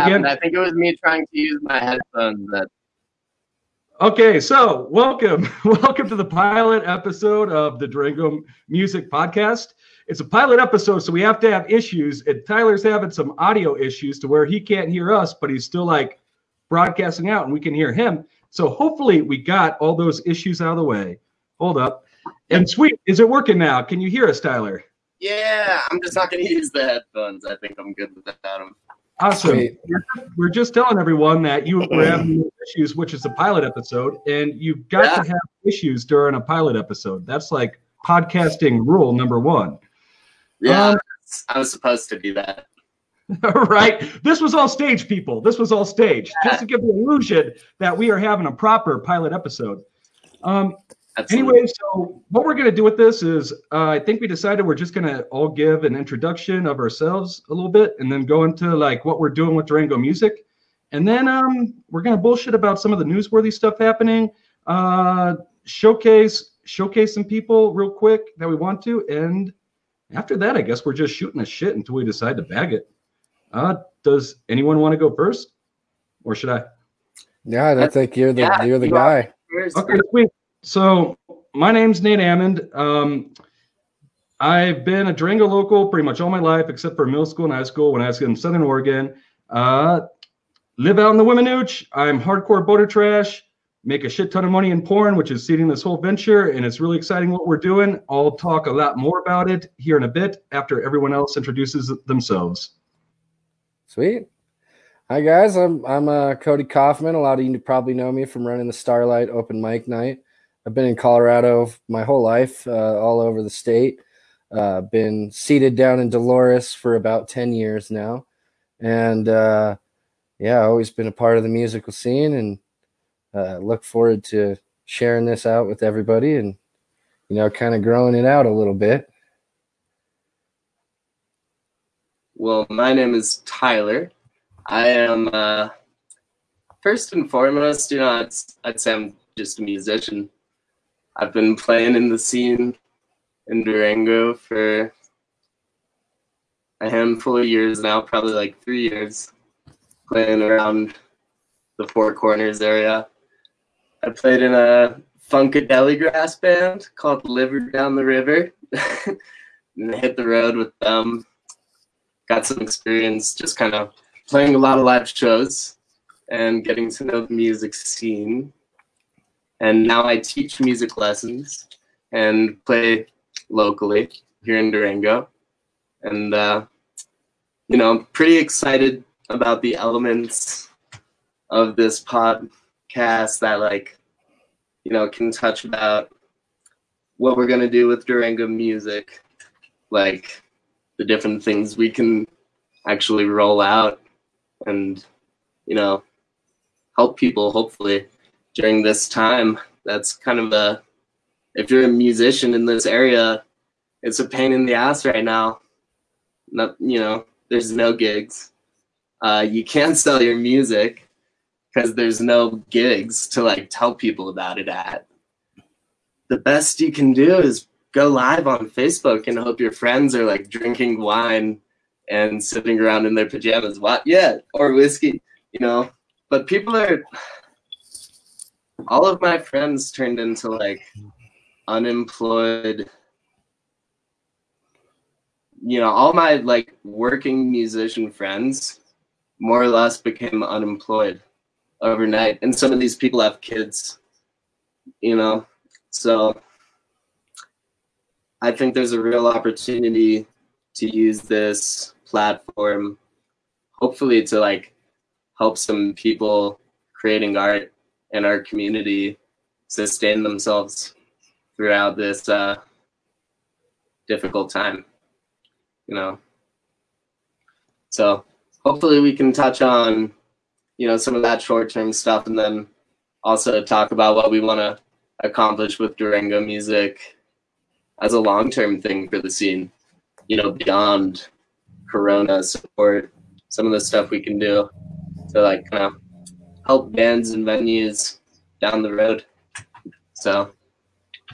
happened. I think it was me trying to use my headphones. That Okay, so welcome, welcome to the pilot episode of the Durango Music Podcast. It's a pilot episode, so we have to have issues. And Tyler's having some audio issues to where he can't hear us, but he's still like broadcasting out, and we can hear him. So hopefully, we got all those issues out of the way. Hold up, and sweet, is it working now? Can you hear us, Tyler? yeah, I'm just not going to use the headphones. I think I'm good without them. Awesome. Sweet. We're just telling everyone that you were having issues, which is a pilot episode, and you've got Yeah. to have issues during a pilot episode. That's like podcasting rule number one. Yeah, Um, I was supposed to do that. right? This was all stage, people. This was all stage, just to give the illusion that we are having a proper pilot episode. Um, Absolutely. Anyway, so what we're going to do with this is uh, I think we decided we're just going to all give an introduction of ourselves a little bit and then go into like what we're doing with Durango music. And then um, we're going to bullshit about some of the newsworthy stuff happening, uh, showcase showcase some people real quick that we want to. And after that, I guess we're just shooting a shit until we decide to bag it. Uh, does anyone want to go first? Or should I? Yeah, I think you're the Yeah, you're the you guy. First, Okay, sweet. So my name's Nate Ammond. Um, I've been a Durango local pretty much all my life, except for middle school and high school when I was in Southern Oregon. Uh, live out in the Weminuche. I'm hardcore boater trash. Make a shit ton of money in porn, which is seeding this whole venture, and it's really exciting what we're doing. I'll talk a lot more about it here in a bit after everyone else introduces themselves. Sweet. Hi guys, I'm I'm uh, Cody Kaufman. A lot of you probably know me from running the Starlight Open Mic Night. I've been in Colorado my whole life, uh, all over the state. Uh, been seated down in Dolores for about ten years now, and uh, yeah, always been a part of the musical scene, and uh, look forward to sharing this out with everybody, and you know, kind of growing it out a little bit. Well, my name is Tyler. I am uh, first and foremost, you know, I'd, I'd say I'm just a musician. I've been playing in the scene in Durango for a handful of years now, probably like three years, playing around the Four Corners area. I played in a funkadelic grass band called Liver Down the River and hit the road with them got some experience just kind of playing a lot of live shows and getting to know the music scene. And now I teach music lessons and play locally here in Durango. And, uh, you know, I'm pretty excited about the elements of this podcast that, like, you know, can touch about what we're going to do with Durango music. Like, the different things we can actually roll out and you know help people hopefully during this time that's kind of a if you're a musician in this area it's a pain in the ass right now not you know there's no gigs uh, you can't sell your music because there's no gigs to like tell people about it at the best you can do is go live on Facebook and hope your friends are like drinking wine and sitting around in their pajamas. What? Yeah, or whiskey, you know. But people are. All of my friends turned into like unemployed. You know, all my like working musician friends more or less became unemployed overnight. And some of these people have kids, you know. So I think there's a real opportunity to use this platform, hopefully to like help some people creating art in our community sustain themselves throughout this uh, difficult time. You know, so hopefully we can touch on you know some of that short-term stuff, and then also talk about what we want to accomplish with Durango music as a long-term thing for the scene you know beyond corona support some of the stuff we can do to like kind of help bands and venues down the road so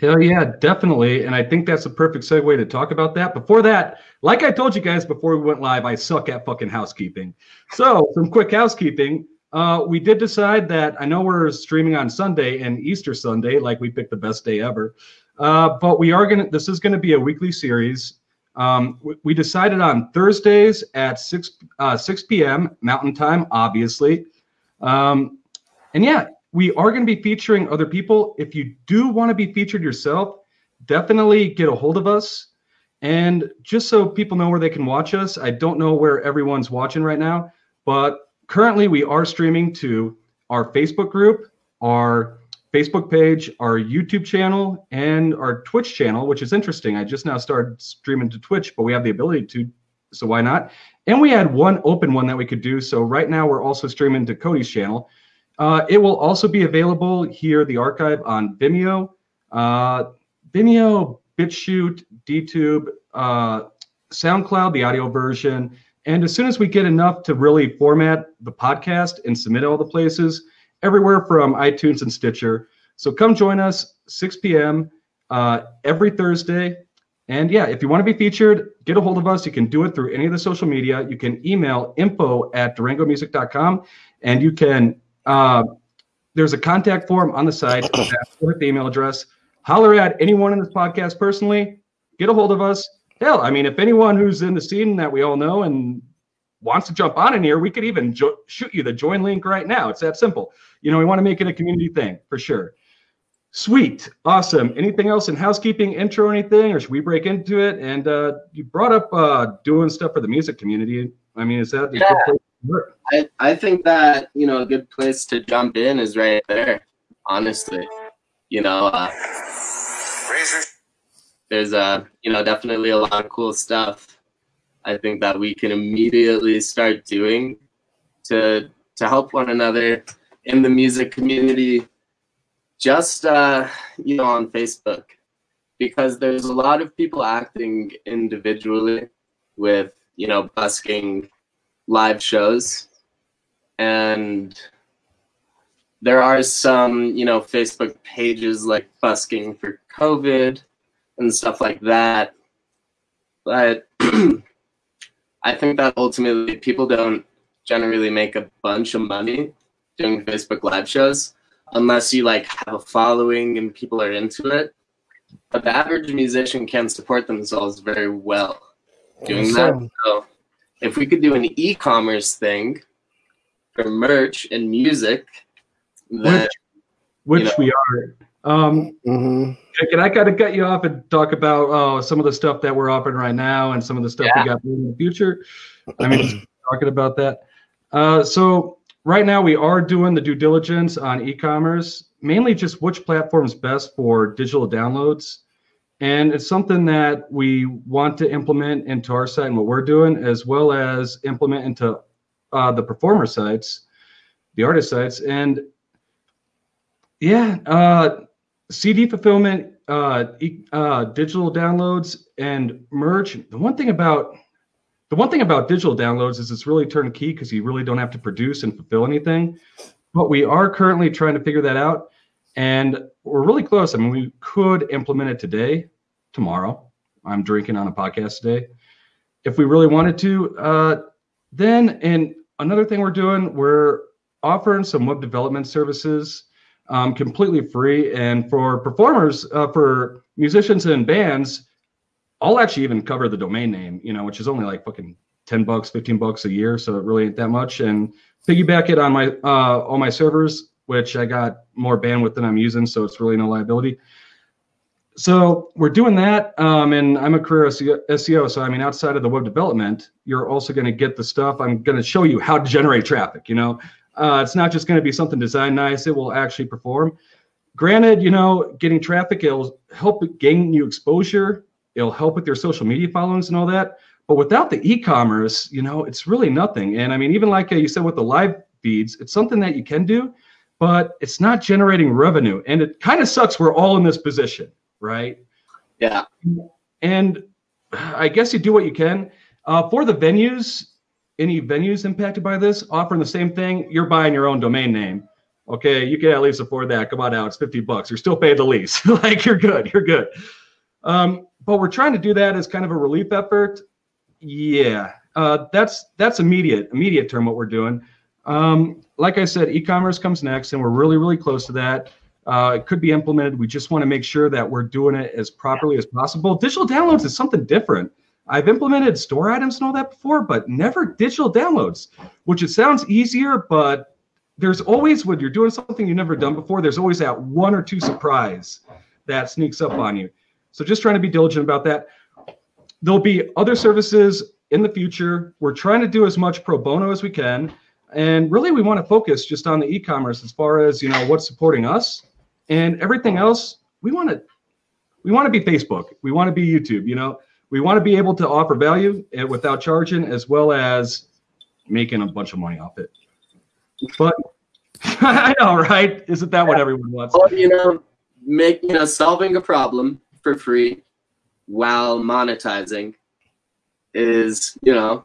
Hell yeah, definitely. And I think that's a perfect segue to talk about that. Before that, like I told you guys before we went live, I suck at fucking housekeeping. So, some quick housekeeping. Uh, we did decide that I know we're streaming on Sunday and Easter Sunday, like we picked the best day ever. Uh, but we are gonna. This is gonna be a weekly series. Um, we, we, decided on Thursdays at six uh, six p.m. Mountain Time, obviously. Um, and yeah, we are going to be featuring other people. If you do want to be featured yourself, definitely get a hold of us. And just so people know where they can watch us, I don't know where everyone's watching right now, but currently we are streaming to our Facebook group, our Facebook page, our YouTube channel, and our Twitch channel, which is interesting. I just now started streaming to Twitch, but we have the ability to, so why not? And we had one open one that we could do. So right now we're also streaming to Cody's channel. Uh, it will also be available here, the archive on Vimeo, uh, Vimeo, BitChute, DTube, uh, SoundCloud, the audio version. And as soon as we get enough to really format the podcast and submit all the places, everywhere from iTunes and Stitcher. So come join us 6 p.m. Uh, every Thursday. And yeah, if you want to be featured, get a hold of us. You can do it through any of the social media. You can email info at durangomusic.com and you can uh, there's a contact form on the site with the email address. Holler at anyone in this podcast personally. Get a hold of us. Hell, I mean, if anyone who's in the scene that we all know and wants to jump on in here, we could even jo- shoot you the join link right now. It's that simple. You know, we want to make it a community thing for sure. Sweet, awesome. Anything else in housekeeping, intro, anything, or should we break into it? And uh, you brought up uh, doing stuff for the music community. I mean, is that yeah. I, I think that you know a good place to jump in is right there. Honestly, you know, uh, there's a uh, you know definitely a lot of cool stuff. I think that we can immediately start doing to to help one another in the music community. Just uh, you know on Facebook, because there's a lot of people acting individually with you know busking live shows. And there are some you know facebook pages like busking for covid and stuff like that. But i think that ultimately people don't generally make a bunch of money doing facebook live shows unless you like have a following and people are into it but the average musician can support themselves very well doing that so if we could do an e-commerce thing for merch and music, then, which, which you know, we are. Um, mm-hmm. Can I kind of cut you off and talk about uh, some of the stuff that we're offering right now and some of the stuff yeah. we got in the future? I mean, talking about that. Uh, so right now we are doing the due diligence on e-commerce, mainly just which platform is best for digital downloads and it's something that we want to implement into our site and what we're doing, as well as implement into uh, the performer sites, the artist sites. And yeah, uh, CD fulfillment, uh, uh, digital downloads, and merch. The one thing about the one thing about digital downloads is it's really turnkey because you really don't have to produce and fulfill anything. But we are currently trying to figure that out. And we're really close. I mean, we could implement it today, tomorrow. I'm drinking on a podcast today. If we really wanted to, uh, then and another thing we're doing, we're offering some web development services um, completely free. And for performers, uh, for musicians and bands, I'll actually even cover the domain name, you know, which is only like fucking 10 bucks, 15 bucks a year. So it really ain't that much. And piggyback it on my, uh, all my servers, which I got more bandwidth than I'm using. So it's really no liability so we're doing that um, and i'm a career seo so i mean outside of the web development you're also going to get the stuff i'm going to show you how to generate traffic you know uh, it's not just going to be something designed nice it will actually perform granted you know getting traffic it'll help gain you exposure it'll help with your social media followings and all that but without the e-commerce you know it's really nothing and i mean even like uh, you said with the live feeds it's something that you can do but it's not generating revenue and it kind of sucks we're all in this position right? Yeah. And I guess you do what you can. Uh, for the venues, any venues impacted by this, offering the same thing, you're buying your own domain name. Okay, you can at least afford that. Come on out, it's 50 bucks. You're still paying the lease. like you're good, you're good. Um, but we're trying to do that as kind of a relief effort. Yeah, uh, that's that's immediate, immediate term what we're doing. Um, like I said, e-commerce comes next, and we're really, really close to that. Uh, it could be implemented. We just want to make sure that we're doing it as properly as possible. Digital downloads is something different. I've implemented store items and all that before, but never digital downloads, which it sounds easier, but there's always when you're doing something you've never done before, there's always that one or two surprise that sneaks up on you. So just trying to be diligent about that. There'll be other services in the future. We're trying to do as much pro bono as we can. And really we want to focus just on the e-commerce as far as, you know, what's supporting us and everything else. We want to we want to be Facebook. We want to be YouTube, you know we want to be able to offer value eh, without charging as well as making a bunch of money off it. But I know, right? Isn't that what everyone wants? Well, you know, you know, solving a problem for free while monetizing is, you know,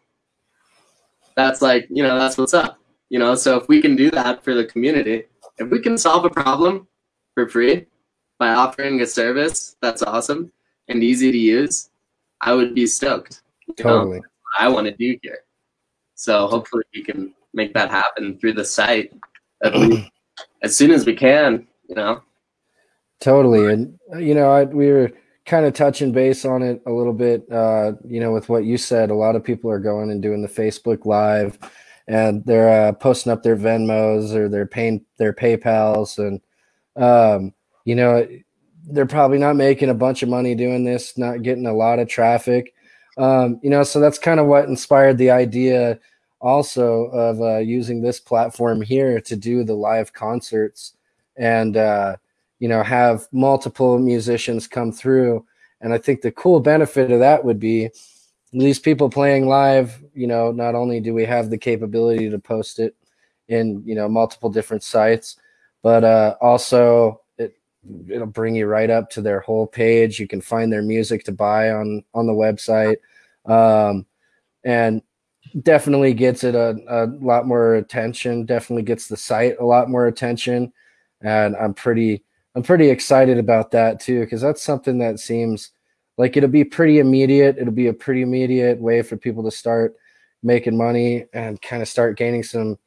that's like, you know, that's what's up. You know, so if we can do that for the community, if we can solve a problem for free by offering a service that's awesome and easy to use, I would be stoked. Totally. Know, I want to do here. So hopefully we can make that happen through the site as soon as we can, you know. Totally. And, you know, I, we were kind of touching base on it a little bit, uh, you know, with what you said. A lot of people are going and doing the Facebook Live and they're uh, posting up their Venmos or their paying their PayPals. And, um, you know, they're probably not making a bunch of money doing this, not getting a lot of traffic. Um, you know, so that's kind of what inspired the idea also of uh, using this platform here to do the live concerts and, uh, you know, have multiple musicians come through. And I think the cool benefit of that would be these people playing live, you know, not only do we have the capability to post it in, you know, multiple different sites, but uh, also it it'll bring you right up to their whole page. You can find their music to buy on on the website, um, and definitely gets it a, a lot more attention. Definitely gets the site a lot more attention, and I'm pretty I'm pretty excited about that too because that's something that seems like it'll be pretty immediate. It'll be a pretty immediate way for people to start making money and kind of start gaining some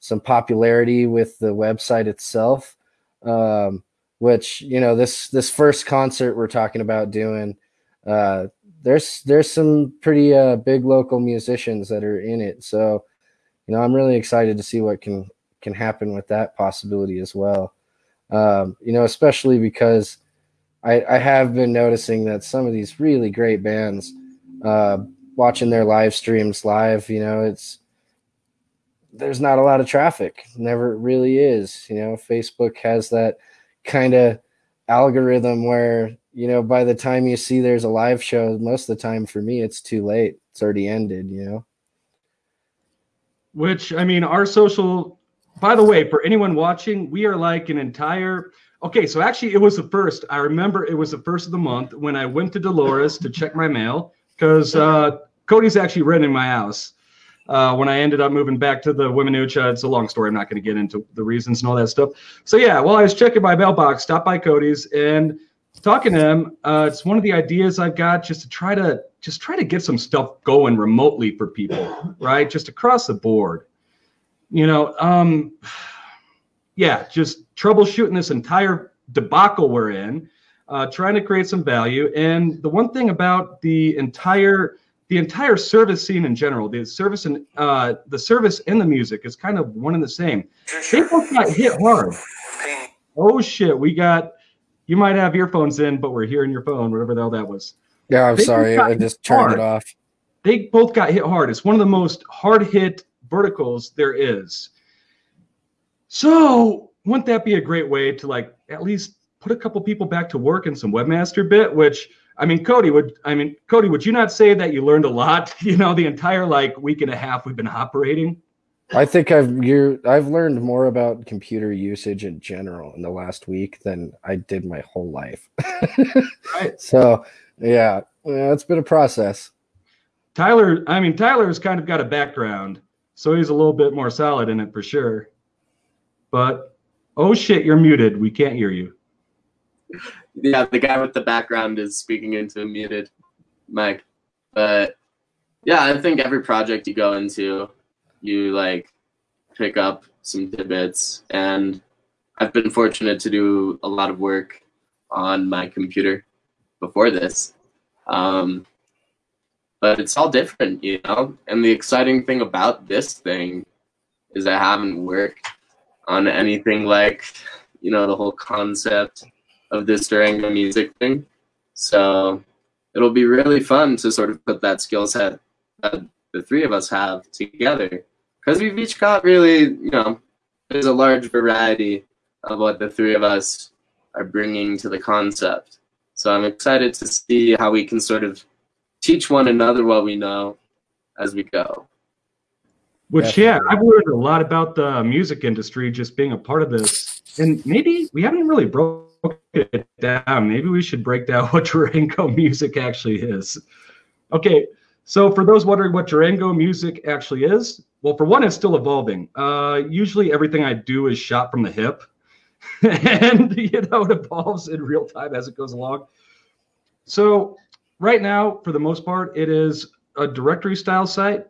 some popularity with the website itself. Um, which you know this this first concert we're talking about doing uh there's there's some pretty uh big local musicians that are in it so you know i'm really excited to see what can can happen with that possibility as well um you know especially because i i have been noticing that some of these really great bands uh watching their live streams live you know it's there's not a lot of traffic. Never really is you know. Facebook has that kind of algorithm where you know by the time you see there's a live show most of the time for me it's too late. It's already ended you know. Which i mean our social by the way for anyone watching we are like an entire okay so actually it was the first i remember it was the first of the month when i went to dolores to check my mail because uh, cody's actually renting my house uh, when I ended up moving back to the Weminuche. It's a long story. I'm not going to get into the reasons and all that stuff. So yeah, well, I was checking my mailbox, stopped by Cody's, and talking to him. Uh, it's one of the ideas I've got just to try to just try to get some stuff going remotely for people, right? Just across the board. You know, um, yeah, just troubleshooting this entire debacle we're in, uh, trying to create some value. And the one thing about the entire the entire service scene in general, the service and uh, the service and the music is kind of one and the same. They both got hit hard. Oh shit, we got. You might have earphones in, but we're hearing your phone, whatever the hell that was. Yeah, I'm they sorry, I just turned hard. it off. They both got hit hard. It's one of the most hard hit verticals there is. So, wouldn't that be a great way to like at least put a couple people back to work in some webmaster bit, which I mean, Cody, would I mean, Cody, would you not say that you learned a lot? You know, the entire like week and a half we've been operating. I think I've you I've learned more about computer usage in general in the last week than I did my whole life. right. So yeah, yeah, it's been a process. Tyler, I mean, Tyler's kind of got a background, so he's a little bit more solid in it for sure. But Oh shit, you're muted. We can't hear you. Yeah, the guy with the background is speaking into a muted mic. But yeah, I think every project you go into, you like pick up some tidbits. And I've been fortunate to do a lot of work on my computer before this. Um, but it's all different, you know? And the exciting thing about this thing is I haven't worked on anything like, you know, the whole concept of this Durango music thing. So it'll be really fun to sort of put that skill set that the three of us have together. Because we've each got really, you know, there's a large variety of what the three of us are bringing to the concept. So I'm excited to see how we can sort of teach one another what we know as we go. Which, Definitely. yeah, I've learned a lot about the music industry just being a part of this. And maybe we haven't really broken it down. Maybe we should break down what Durango music actually is. Okay, so for those wondering what Durango music actually is, well, for one, it's still evolving. Uh, usually everything I do is shot from the hip. and you know it evolves in real time as it goes along. So right now, for the most part, it is a directory style site.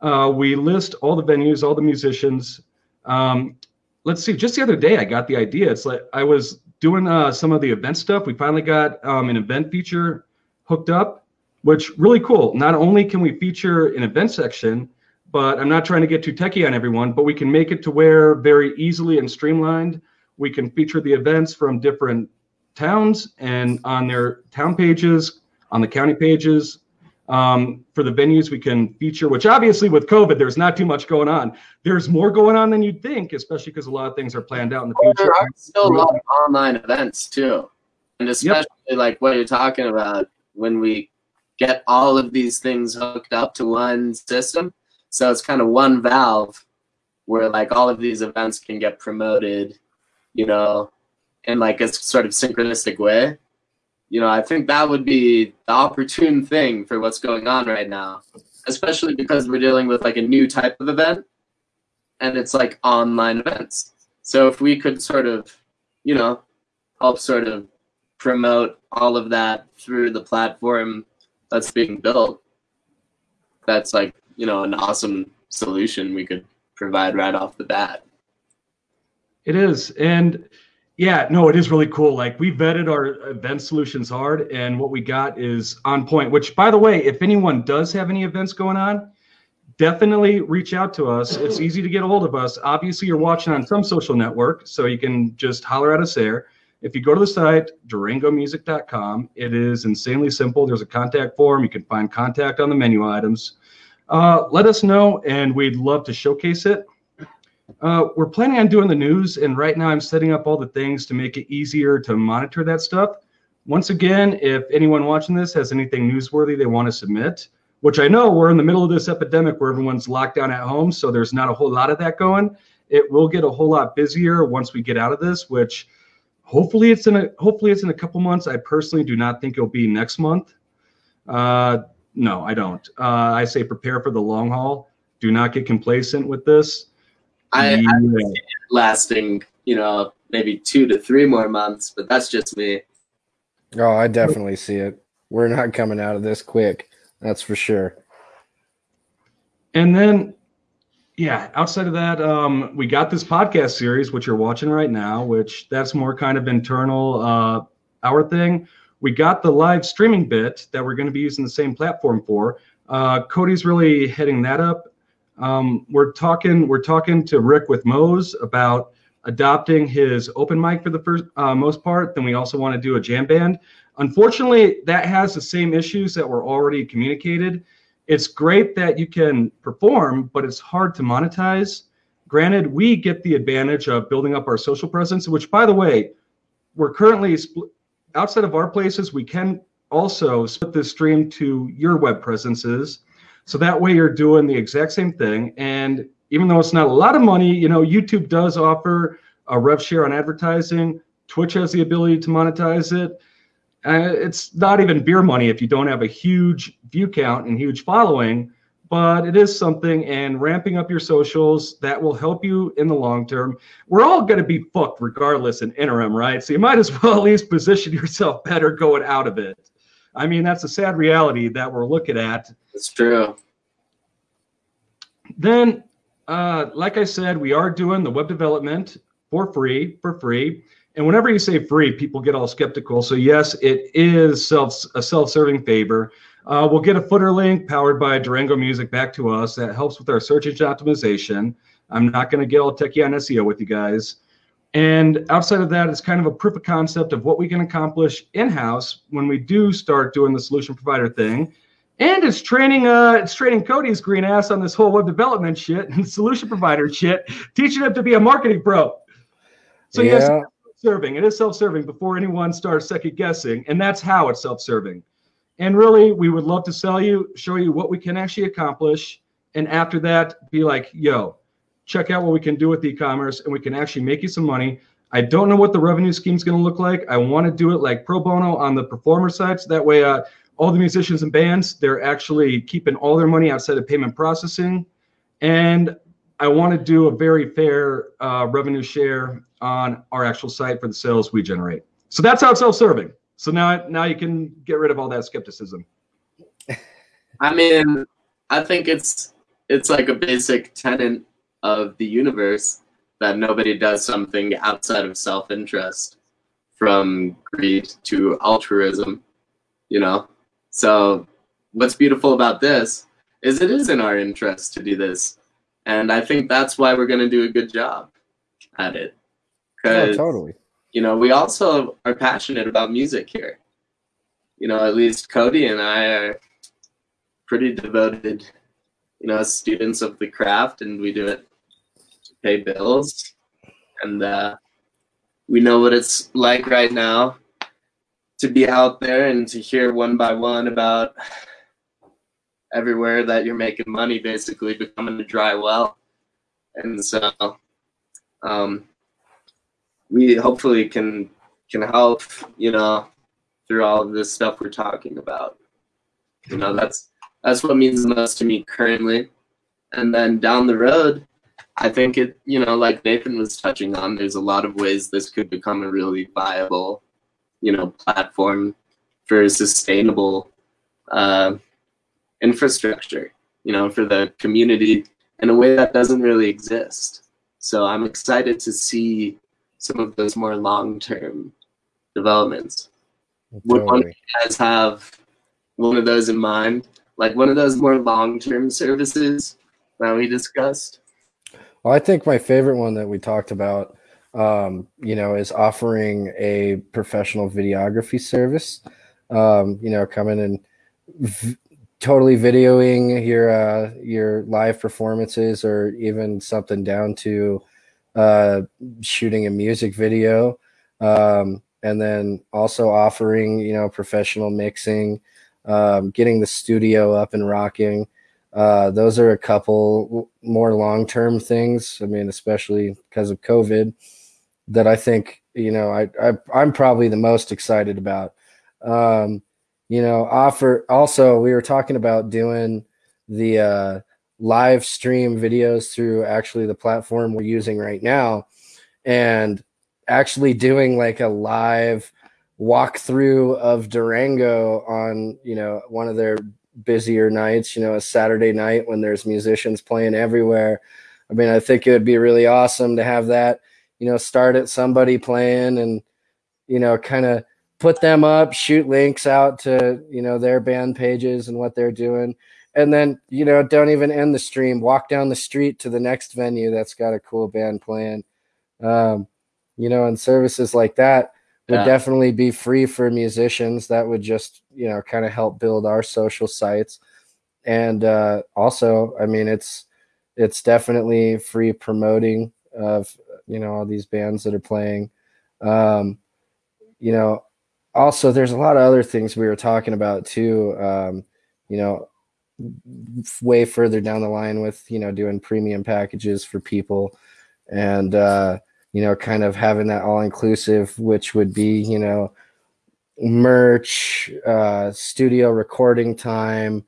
Uh, we list all the venues, all the musicians. Um, let's see. Just the other day, I got the idea. It's like I was doing uh, some of the event stuff. We finally got um, an event feature hooked up, which really cool. Not only can we feature an event section, but I'm not trying to get too techie on everyone, but we can make it to where very easily and streamlined we can feature the events from different towns and on their town pages, on the county pages. Um, for the venues we can feature, which obviously with COVID, there's not too much going on. There's more going on than you'd think, especially because a lot of things are planned out in the future. There are still a lot of online events too. And especially yep. like what you're talking about when we get all of these things hooked up to one system. So it's kind of one valve where like all of these events can get promoted you know, in like a sort of synchronistic way. You know, I think that would be the opportune thing for what's going on right now, especially because we're dealing with like a new type of event and it's like online events. So if we could sort of, you know, help sort of promote all of that through the platform that's being built, that's like, you know, an awesome solution we could provide right off the bat. It is. And yeah, no, it is really cool. Like we vetted our event solutions hard, and what we got is on point. Which, by the way, if anyone does have any events going on, definitely reach out to us. It's easy to get a hold of us. Obviously, you're watching on some social network, so you can just holler at us there. If you go to the site, durangomusic.com, it is insanely simple. There's a contact form. You can find contact on the menu items. Uh, let us know, and we'd love to showcase it. Uh, we're planning on doing the news, and right now I'm setting up all the things to make it easier to monitor that stuff. Once again, if anyone watching this has anything newsworthy they want to submit, which I know we're in the middle of this epidemic where everyone's locked down at home, so there's not a whole lot of that going. It will get a whole lot busier once we get out of this, which hopefully it's in a hopefully it's in a couple months. I personally do not think it'll be next month. Uh, no, I don't. Uh, I say prepare for the long haul. Do not get complacent with this. I, yeah. I lasting, you know, maybe two to three more months, but that's just me. Oh, I definitely see it. We're not coming out of this quick. That's for sure. And then, yeah, outside of that, um, we got this podcast series, which you're watching right now, which that's more kind of internal, uh, our thing. We got the live streaming bit that we're going to be using the same platform for. Uh, Cody's really heading that up. Um, we're talking we're talking to Rick with Mose about adopting his open mic for the first uh, most part. Then we also want to do a jam band. Unfortunately, that has the same issues that were already communicated. It's great that you can perform, but it's hard to monetize. Granted, we get the advantage of building up our social presence, which, by the way, we're currently outside of our places. We can also split this stream to your web presences so that way you're doing the exact same thing. And even though it's not a lot of money, you know, YouTube does offer a rev share on advertising. Twitch has the ability to monetize it. Uh, it's not even beer money if you don't have a huge view count and huge following, but it is something. And ramping up your socials that will help you in the long term. We're all going to be fucked regardless in interim, right? So you might as well at least position yourself better going out of it. I mean, that's a sad reality that we're looking at. It's true. Then, uh, like I said, we are doing the web development for free, for free. And whenever you say free, people get all skeptical. So yes, it is self a self-serving favor. Uh, we'll get a footer link powered by Durango Music back to us that helps with our search engine optimization. I'm not going to get all techie on SEO with you guys. And outside of that, it's kind of a proof of concept of what we can accomplish in-house when we do start doing the solution provider thing. And it's training uh it's training Cody's green ass on this whole web development shit and solution provider shit, teaching him to be a marketing pro. So Yeah. yes, serving. It is self-serving before anyone starts second guessing, and that's how it's self-serving. And really, we would love to sell you, show you what we can actually accomplish, and after that, be like, yo, check out what we can do with e-commerce, and we can actually make you some money. I don't know what the revenue scheme is going to look like. I want to do it like pro bono on the performer side, so that way, uh, all the musicians and bands, they're actually keeping all their money outside of payment processing, and I want to do a very fair uh, revenue share on our actual site for the sales we generate. So that's how it's self-serving. So now, now you can get rid of all that skepticism. I mean, I think it's it's like a basic tenet of the universe that nobody does something outside of self-interest, from greed to altruism, you know. So, what's beautiful about this is it is in our interest to do this, and I think that's why we're going to do a good job at it. 'Cause totally. you know, we also are passionate about music here. You know, at least Cody and I are pretty devoted, you know, students of the craft, and we do it pay bills. And uh, we know what it's like right now to be out there and to hear one by one about everywhere that you're making money basically becoming a dry well. And so, um, we hopefully can can help you know through all of this stuff we're talking about you know that's that's what means the most to me currently and then down the road i think it you know like nathan was touching on there's a lot of ways this could become a really viable you know platform for sustainable uh, infrastructure you know for the community in a way that doesn't really exist so i'm excited to see some of those more long-term developments. Would one of you guys have one of those in mind? Like one of those more long-term services that we discussed? Well, I think my favorite one that we talked about, um, you know, is offering a professional videography service. Um, you know, coming and v- totally videoing your uh, your live performances, or even something down to uh, shooting a music video, um, and then also offering, you know, professional mixing, um, getting the studio up and rocking. Uh, those are a couple more long-term things. I mean, especially because of COVID, that I think you know I, I I'm probably the most excited about. Um, you know, offer also we were talking about doing the uh, live stream videos through actually the platform we're using right now, and actually doing like a live walkthrough of Durango on you know one of their busier nights, you know, a Saturday night when there's musicians playing everywhere. I mean, I think it would be really awesome to have that, you know, start at somebody playing and, you know, kind of put them up, shoot links out to, you know, their band pages and what they're doing. And then, you know, don't even end the stream, walk down the street to the next venue that's got a cool band playing. Um, you know, and services like that would Yeah. definitely be free for musicians. That would just, you know, kind of help build our social sites. And uh, also, I mean, it's it's definitely free promoting of you know all these bands that are playing. Um, you know, also there's a lot of other things we were talking about too. Um, you know, way further down the line with you know doing premium packages for people, and uh, you know, kind of having that all inclusive, which would be you know merch, uh, studio recording time,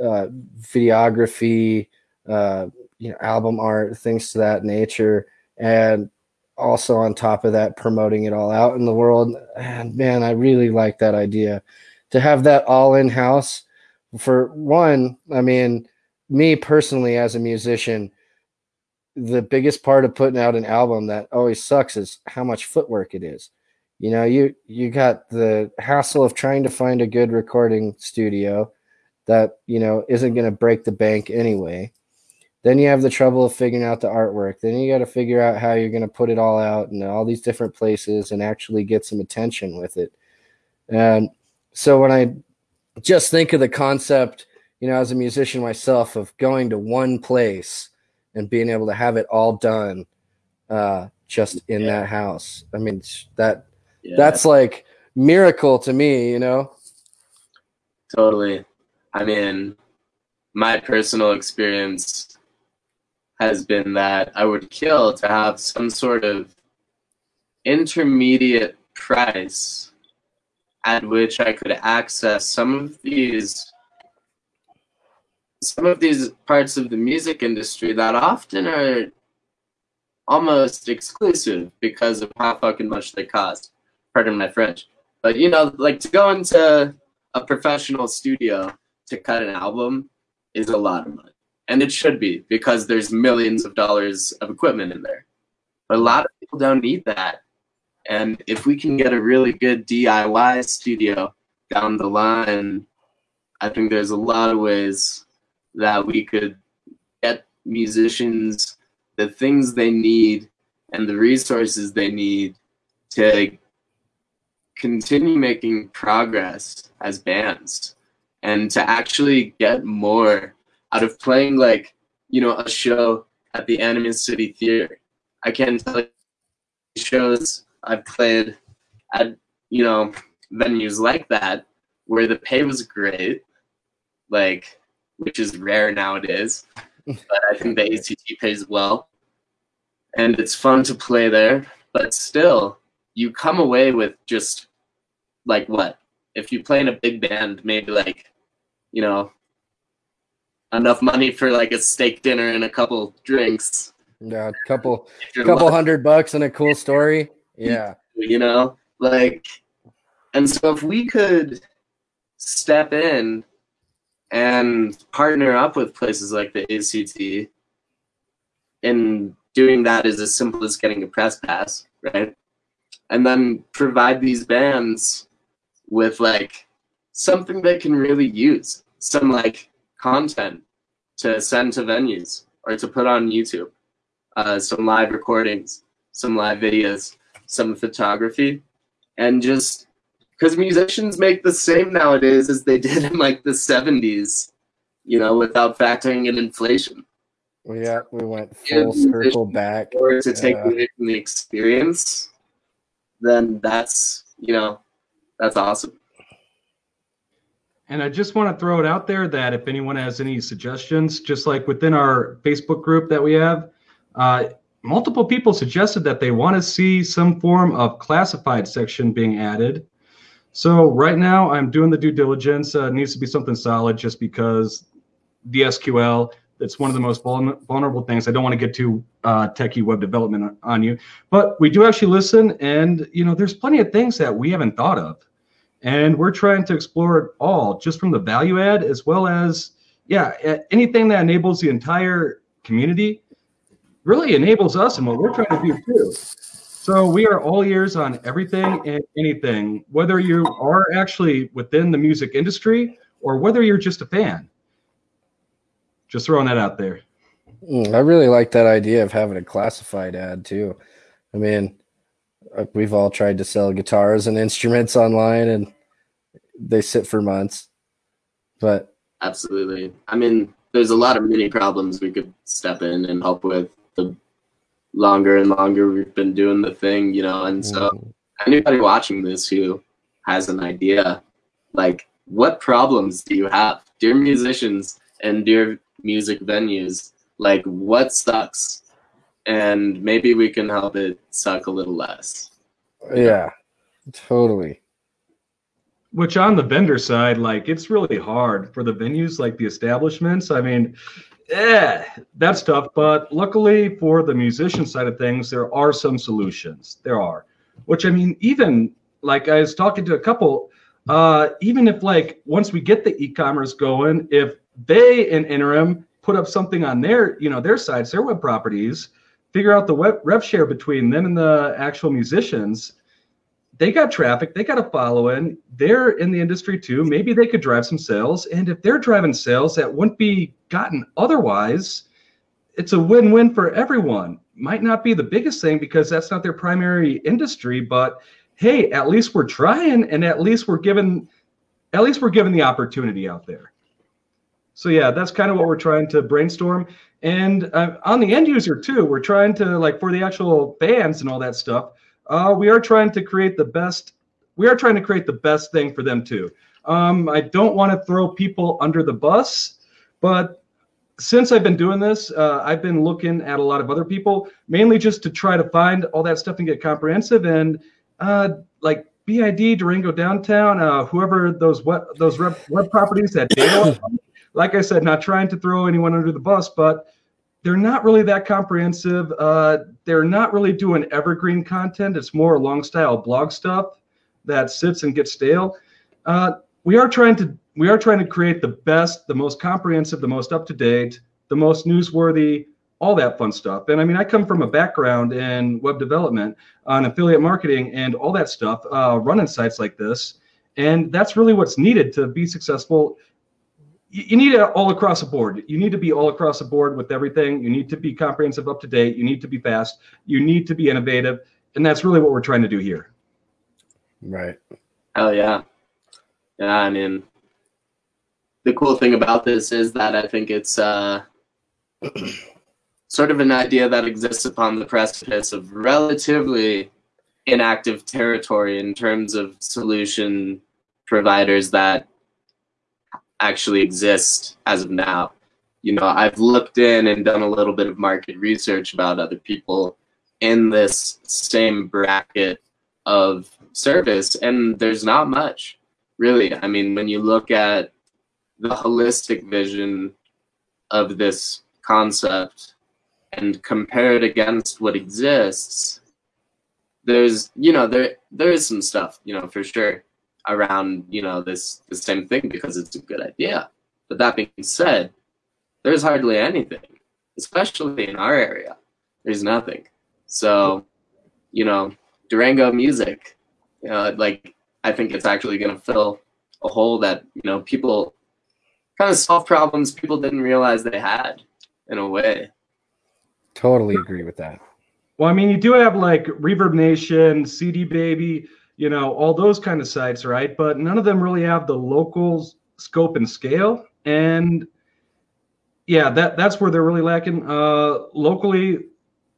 uh, videography, uh, you know, album art, things to that nature, and also on top of that, promoting it all out in the world. And man, I really like that idea to have that all in house. For one, I mean, me personally as a musician, the biggest part of putting out an album that always sucks is how much footwork it is. You know, you you got the hassle of trying to find a good recording studio that, you know, isn't going to break the bank anyway. Then you have the trouble of figuring out the artwork. Then you got to figure out how you're going to put it all out in all these different places and actually get some attention with it. And so when I just think of the concept, you know, as a musician myself, of going to one place and being able to have it all done uh, just in yeah. that house. I mean, that yeah. that's like miracle to me, you know. Totally. I mean, my personal experience has been that I would kill to have some sort of intermediate price at which I could access some of these some of these parts of the music industry that often are almost exclusive because of how fucking much they cost. Pardon my French. But you know, like to go into a professional studio to cut an album is a lot of money. And it should be because there's millions of dollars of equipment in there. But a lot of people don't need that. And if we can get a really good DIY studio down the line, I think there's a lot of ways that we could get musicians the things they need and the resources they need to continue making progress as bands and to actually get more out of playing like you know a show at the Animas City Theater. I can tell you shows I've played at you know venues like that where the pay was great, like which is rare nowadays. but I think the ACT pays well, and it's fun to play there. But still, you come away with just like what? If you play in a big band, maybe like, you know, enough money for like a steak dinner and a couple drinks. Yeah, a couple couple lucky. hundred bucks and a cool story. Yeah. You know, like and so if we could step in and partner up with places like the ACT and doing that is as simple as getting a press pass, right? And then provide these bands with like something they can really use, some like content to send to venues or to put on YouTube, uh, some live recordings, some live videos, some photography, and just because musicians make the same nowadays as they did in like the 70s, you know, without factoring in inflation. Yeah, we went full circle back. Or to take away from the experience, then that's, you know, that's awesome. And I just want to throw it out there that if anyone has any suggestions, just like within our Facebook group that we have, uh, multiple people suggested that they want to see some form of classified section being added so right now I'm doing the due diligence. Uh, it needs to be something solid just because the SQL, it's one of the most vulnerable things. I don't want to get too uh, techie web development on you, but we do actually listen and you know, there's plenty of things that we haven't thought of and we're trying to explore it all just from the value add as well as, yeah, anything that enables the entire community really enables us and what we're trying to do too. So we are all ears on everything and anything, whether you are actually within the music industry or whether you're just a fan. Just throwing that out there. Mm, I really like that idea of having a classified ad too. I mean, we've all tried to sell guitars and instruments online and they sit for months. But absolutely. I mean, there's a lot of many problems we could step in and help with. The longer and longer we've been doing the thing, you know. And so, mm-hmm. anybody watching this who has an idea, like, what problems do you have, dear musicians and dear music venues? Like, what sucks? And maybe we can help it suck a little less. Yeah, totally. which on the vendor side, like it's really hard for the venues, like the establishments. I mean, yeah, that's tough. But luckily for the musician side of things, there are some solutions. There are, which I mean, even like I was talking to a couple, uh, even if like once we get the e-commerce going, if they in interim put up something on their, you know, their sites, their web properties, figure out the web rev share between them and the actual musicians they got traffic, they got a following, they're in the industry too. Maybe they could drive some sales. And if they're driving sales that wouldn't be gotten otherwise, it's a win win for everyone. Might not be the biggest thing because that's not their primary industry, but hey, at least we're trying and at least we're given at least we're given the opportunity out there. So yeah, that's kind of what we're trying to brainstorm. And uh, on the end user too, we're trying to like for the actual bands and all that stuff uh, we are trying to create the best. We are trying to create the best thing for them too. Um, I don't want to throw people under the bus, but since I've been doing this, uh, I've been looking at a lot of other people, mainly just to try to find all that stuff and get comprehensive. And uh, like BID, Durango Downtown, uh, whoever those web, those web, web properties that data, like I said, not trying to throw anyone under the bus, but they're not really that comprehensive. Uh, they're not really doing evergreen content. It's more long style blog stuff that sits and gets stale. Uh, we are trying to we are trying to create the best, the most comprehensive, the most up to date, the most newsworthy, all that fun stuff. And I mean, I come from a background in web development, on affiliate marketing, and all that stuff, uh, running sites like this. And that's really what's needed to be successful you need it all across the board. You need to be all across the board with everything. You need to be comprehensive, up to date. You need to be fast. You need to be innovative, and that's really what we're trying to do here. Right. Hell yeah. Yeah, I mean, the cool thing about this is that I think it's uh, sort of an idea that exists upon the precipice of relatively inactive territory in terms of solution providers that actually exist as of now. You know, I've looked in and done a little bit of market research about other people in this same bracket of service, and there's not much, really. I mean, when you look at the holistic vision of this concept and compare it against what exists, there's, you know, there there is some stuff, you know, for sure around you know this the same thing because it's a good idea. But that being said, there's hardly anything, especially in our area. There's nothing. So, you know, Durango music, you know, like I think it's actually going to fill a hole that you know people kind of solve problems people didn't realize they had in a way. Totally agree with that. Well, I mean, you do have like Reverb Nation, CD Baby, you know, all those kind of sites, right? But none of them really have the local scope and scale. And yeah, that that's where they're really lacking. Uh, locally,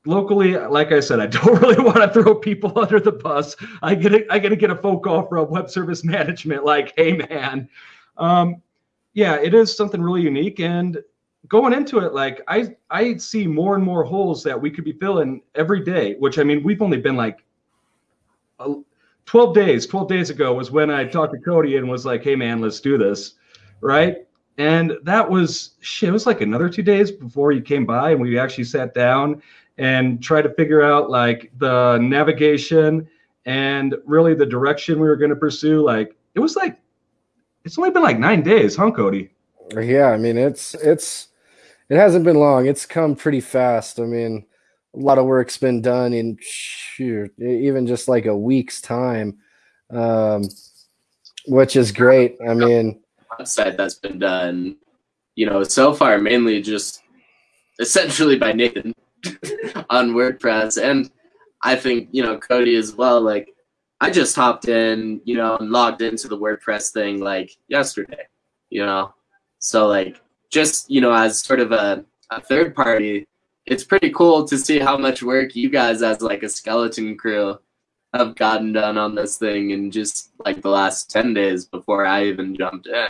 locally, like I said, I don't really want to throw people under the bus. I get a, I get to get a phone call from web service management, like, hey man, um, yeah, it is something really unique. And going into it, like I I see more and more holes that we could be filling every day. Which I mean, we've only been like 12 days, 12 days ago was when I talked to Cody and was like, hey, man, let's do this. Right. And that was shit. It was like another two days before you came by and we actually sat down and tried to figure out like the navigation and really the direction we were going to pursue. Like it was like, it's only been like nine days, huh, Cody? Yeah. I mean, it's, it's, it hasn't been long. It's come pretty fast. I mean, a lot of work's been done in shoot, even just like a week's time, um, which is great. I mean, website that's been done, you know, so far mainly just essentially by Nathan on WordPress, and I think you know Cody as well. Like, I just hopped in, you know, and logged into the WordPress thing like yesterday, you know, so like just you know as sort of a, a third party it's pretty cool to see how much work you guys as like a skeleton crew have gotten done on this thing in just like the last 10 days before I even jumped in.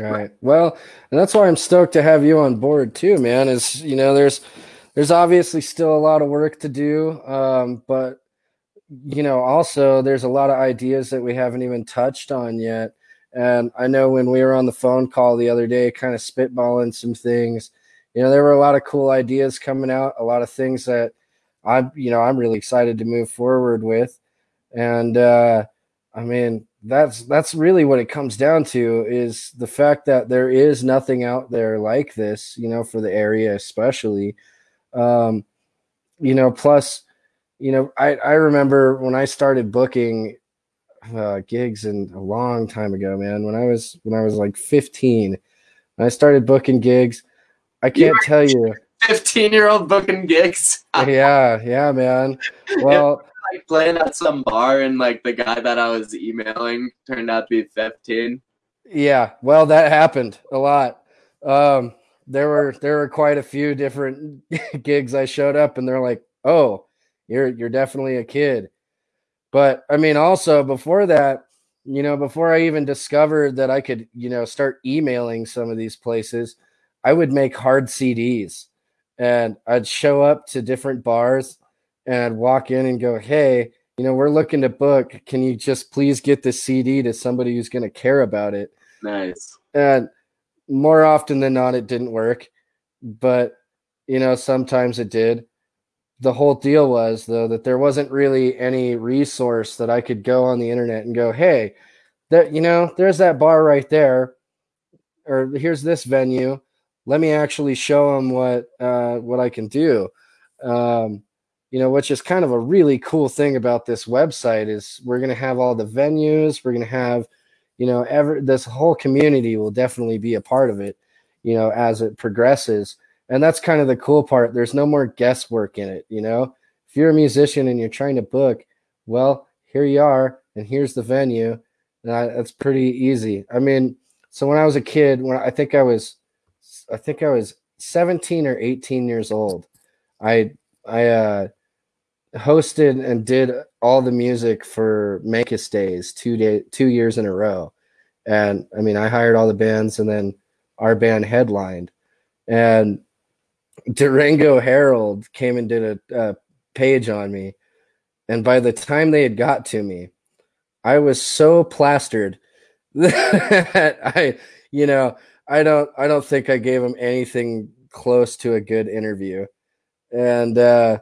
Right. Well, and that's why I'm stoked to have you on board too, man. Is you know, there's there's obviously still a lot of work to do, um, but you know, also there's a lot of ideas that we haven't even touched on yet. And I know when we were on the phone call the other day, kind of spitballing some things, you know, there were a lot of cool ideas coming out, a lot of things that I'm, you know, I'm really excited to move forward with. And uh, I mean, that's that's really what it comes down to is the fact that there is nothing out there like this, you know, for the area especially. Um, you know, plus, you know, I I remember when I started booking uh, gigs and a long time ago, man. When I was when I was like 15, I started booking gigs. I can't tell you. 15 year old booking gigs. yeah, yeah, man. Well, like playing at some bar and like the guy that I was emailing turned out to be 15. Yeah, well, that happened a lot. Um, there were there were quite a few different gigs I showed up and they're like, "Oh, you're you're definitely a kid." But I mean, also before that, you know, before I even discovered that I could, you know, start emailing some of these places, I would make hard CDs and I'd show up to different bars and I'd walk in and go, Hey, you know, we're looking to book. Can you just please get the CD to somebody who's going to care about it? Nice. And more often than not, it didn't work. But, you know, sometimes it did the whole deal was though that there wasn't really any resource that I could go on the internet and go, hey, that you know, there's that bar right there, or here's this venue. Let me actually show them what uh, what I can do. Um, you know, which is kind of a really cool thing about this website is we're going to have all the venues. We're going to have, you know, ever this whole community will definitely be a part of it. You know, as it progresses and that's kind of the cool part there's no more guesswork in it you know if you're a musician and you're trying to book well here you are and here's the venue and that's pretty easy i mean so when i was a kid when i think i was i think i was 17 or 18 years old i i uh hosted and did all the music for Mancos Days two day two years in a row. And I mean I hired all the bands and then our band headlined. And Durango Herald came and did a, a page on me, and by the time they had got to me, I was so plastered that I, you know, I don't, I don't think I gave him anything close to a good interview, and uh,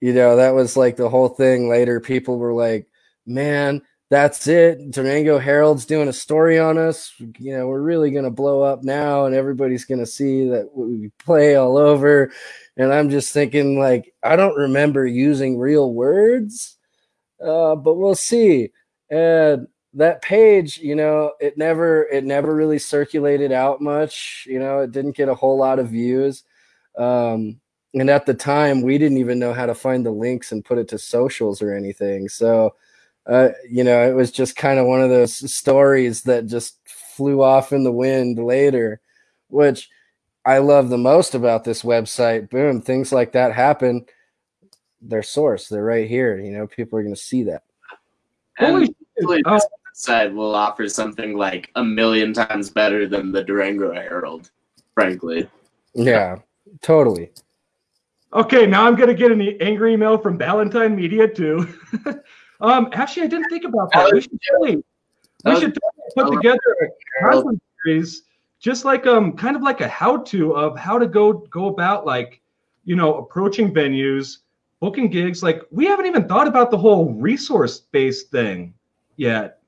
you know that was like the whole thing. Later, people were like, "Man, that's it. Durango Herald's doing a story on us. You know, we're really to blow up now, and everybody's to see that we play all over. And I'm just thinking, like, I don't remember using real words, uh, but we'll see. And that page, you know, it never, it never really circulated out much. You know, it didn't get a whole lot of views. Um, and at the time, we didn't even know how to find the links and put it to socials or anything. So, uh, you know, it was just kind of one of those stories that just flew off in the wind later, which I love the most about this website. Boom, things like that happen. Their source, they're right here. You know, people are going to see that. And hopefully, this site will offer something like a million times better than the Durango Herald, frankly. Yeah, totally. Okay, now I'm gonna get an angry email from Ballantine Media too. Um, actually, I didn't think about that. We should totally, we should put together a content series, just like um, kind of like a how-to of how to go go about like, you know, approaching venues, booking gigs. Like we haven't even thought about the whole resource-based thing yet.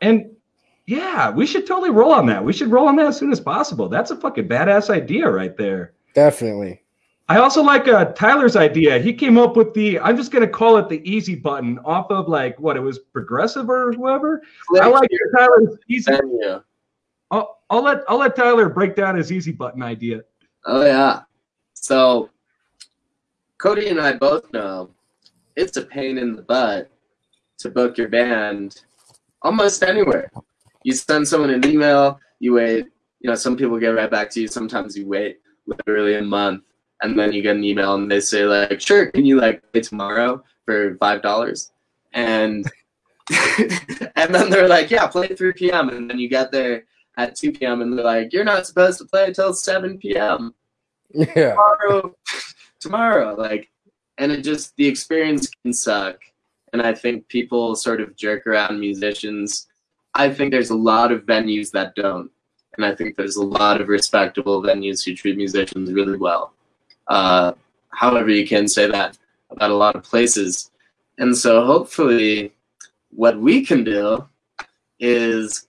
And yeah, we should totally roll on that. We should roll on that as soon as possible. That's a fucking badass idea right there. Definitely. I also like uh, Tyler's idea. He came up with the I'm just gonna call it the easy button off of like what it was progressive or whoever. Click I like Tyler's easy. Menu. I'll, I'll let I'll let Tyler break down his easy button idea. Oh yeah. So Cody and I both know it's a pain in the butt to book your band almost anywhere. You send someone an email, you wait, you know, some people get right back to you, sometimes you wait literally a month and then you get an email and they say like, sure, can you like pay tomorrow for five dollars? And and then they're like, yeah, play at 3 p.m. And then you get there at 2 p.m. and they're like, you're not supposed to play until 7 p.m. Yeah. Tomorrow, tomorrow, like, and it just the experience can suck. And I think people sort of jerk around musicians. I think there's a lot of venues that don't, and I think there's a lot of respectable venues who treat musicians really well. Uh, however, you can say that about a lot of places, and so hopefully, what we can do is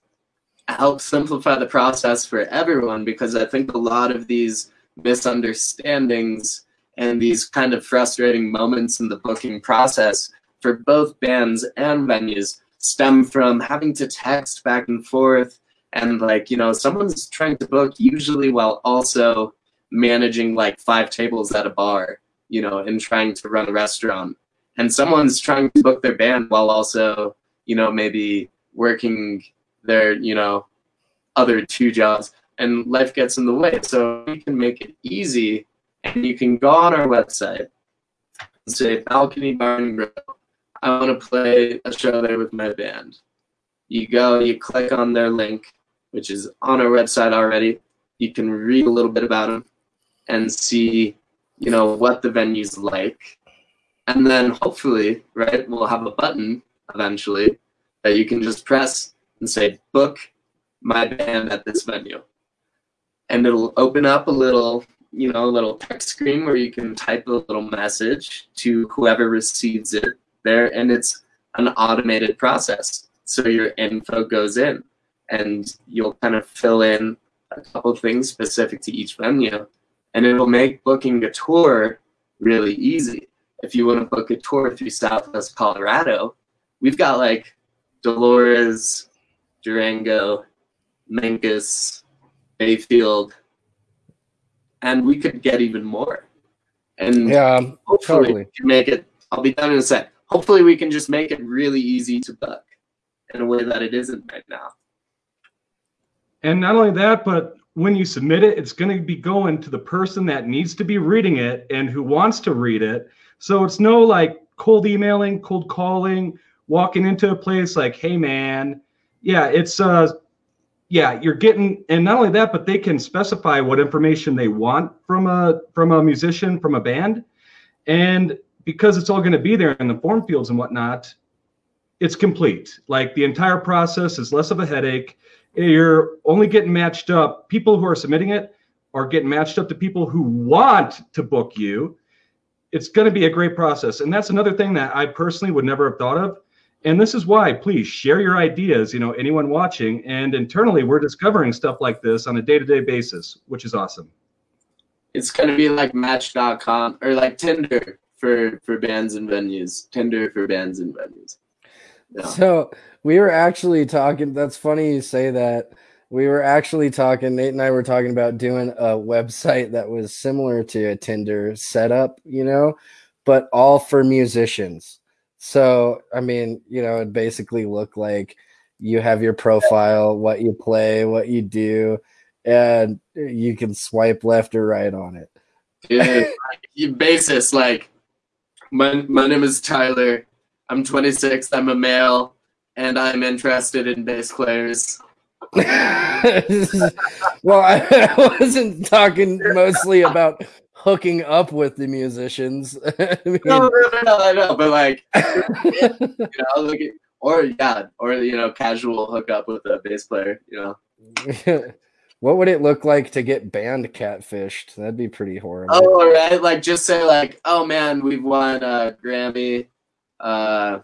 help simplify the process for everyone because I think a lot of these misunderstandings and these kind of frustrating moments in the booking process for both bands and venues stem from having to text back and forth and like you know someone's trying to book usually while also managing like five tables at a bar you know and trying to run a restaurant. And someone's trying to book their band while also you know maybe working their you know other two jobs. And life gets in the way so we can make it easy and you can go on our website and say balcony bar and grill I want to play a show there with my band. You go, you click on their link, which is on our website already. You can read a little bit about them and see, you know, what the venue's like. And then hopefully, right, we'll have a button eventually that you can just press and say, book my band at this venue. And it'll open up a little, you know, a little text screen where you can type a little message to whoever receives it there and it's an automated process. So your info goes in and you'll kind of fill in a couple things specific to each venue and it'll make booking a tour really easy. If you want to book a tour through Southwest Colorado, we've got like Dolores, Durango, Mancos, Bayfield, and we could get even more. And Yeah, hopefully totally. we can make it. I'll be done in a sec. Hopefully we can just make it really easy to book in a way that it isn't right now. And not only that, but when you submit it, it's going to be going to the person that needs to be reading it and who wants to read it. So it's no like cold emailing, cold calling, walking into a place like, "Hey man, yeah, it's uh yeah, you're getting and not only that, but they can specify what information they want from a from a musician, from a band. And because it's all going to be there in the form fields and whatnot, it's complete. Like the entire process is less of a headache. You're only getting matched up. People who are submitting it are getting matched up to people who want to book you. It's going to be a great process. And that's another thing that I personally would never have thought of. And this is why, please share your ideas, you know, anyone watching. And internally, we're discovering stuff like this on a day to day basis, which is awesome. It's gonna be like Match.com or like Tinder for for bands and venues. Tinder for bands and venues. Yeah. So we were actually talking. That's funny you say that. We were actually talking. Nate and I were talking about doing a website that was similar to a Tinder setup, you know, but all for musicians. So I mean, you know, it basically looked like you have your profile, what you play, what you do, and you can swipe left or right on it. Dude, like, basis like my my name is Tyler. I'm 26. I'm a male, and I'm interested in bass players. well, I wasn't talking mostly about hooking up with the musicians. I mean, No, no, no, no, I know, but like, you know, look or yeah, or you know, casual hookup with a bass player. You know, what would it look like to get banned catfished? That'd be pretty horrible. oh, all right, like just say like, oh man, we've won a Grammy. Uh,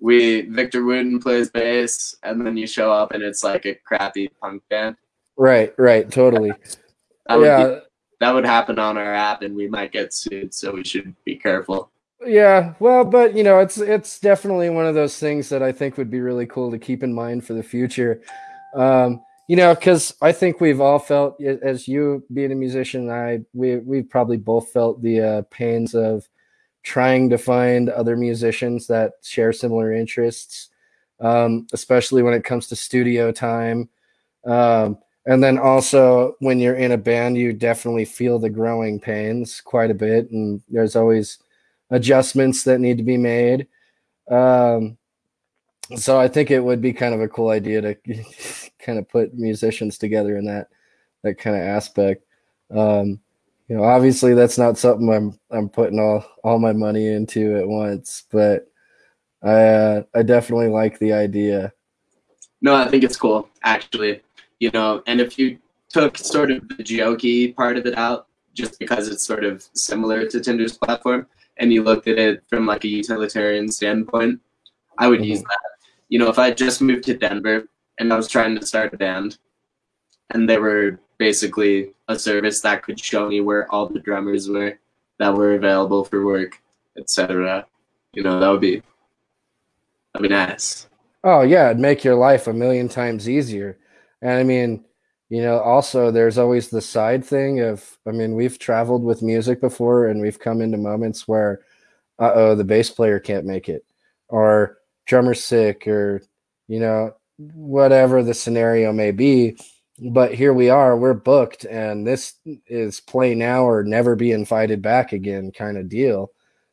we Victor Wooten plays bass, and then you show up and it's like a crappy punk band. Right, right, totally. That would be yeah, that would happen on our app and we might get sued so we should be careful yeah. Well, but you know, it's it's definitely one of those things that I think would be really cool to keep in mind for the future. Um, you know, because I think we've all felt, as you being a musician, I we we've probably both felt the uh, pains of trying to find other musicians that share similar interests, um, especially when it comes to studio time. Um, and then also when you're in a band, you definitely feel the growing pains quite a bit, and there's always adjustments that need to be made. Um, so I think it would be kind of a cool idea to kind of put musicians together in that that kind of aspect. Um, you know, obviously that's not something I'm I'm putting all all my money into at once, but I uh, I definitely like the idea. No, I think it's cool actually. You know, and if you took sort of the jokey part of it out, just because it's sort of similar to Tinder's platform, and you looked at it from like a utilitarian standpoint, I would mm-hmm. use that. You know, if I just moved to Denver and I was trying to start a band, and they were basically a service that could show me where all the drummers were that were available for work, etc. You know, that would be that'd be nice. Oh yeah, it'd make your life a million times easier. And I mean, you know, also there's always the side thing of I mean, we've traveled with music before and we've come into moments where uh oh, the bass player can't make it, or drummer's sick, or you know, whatever the scenario may be but here we are we're booked and this is play now or never be invited back again kind of deal.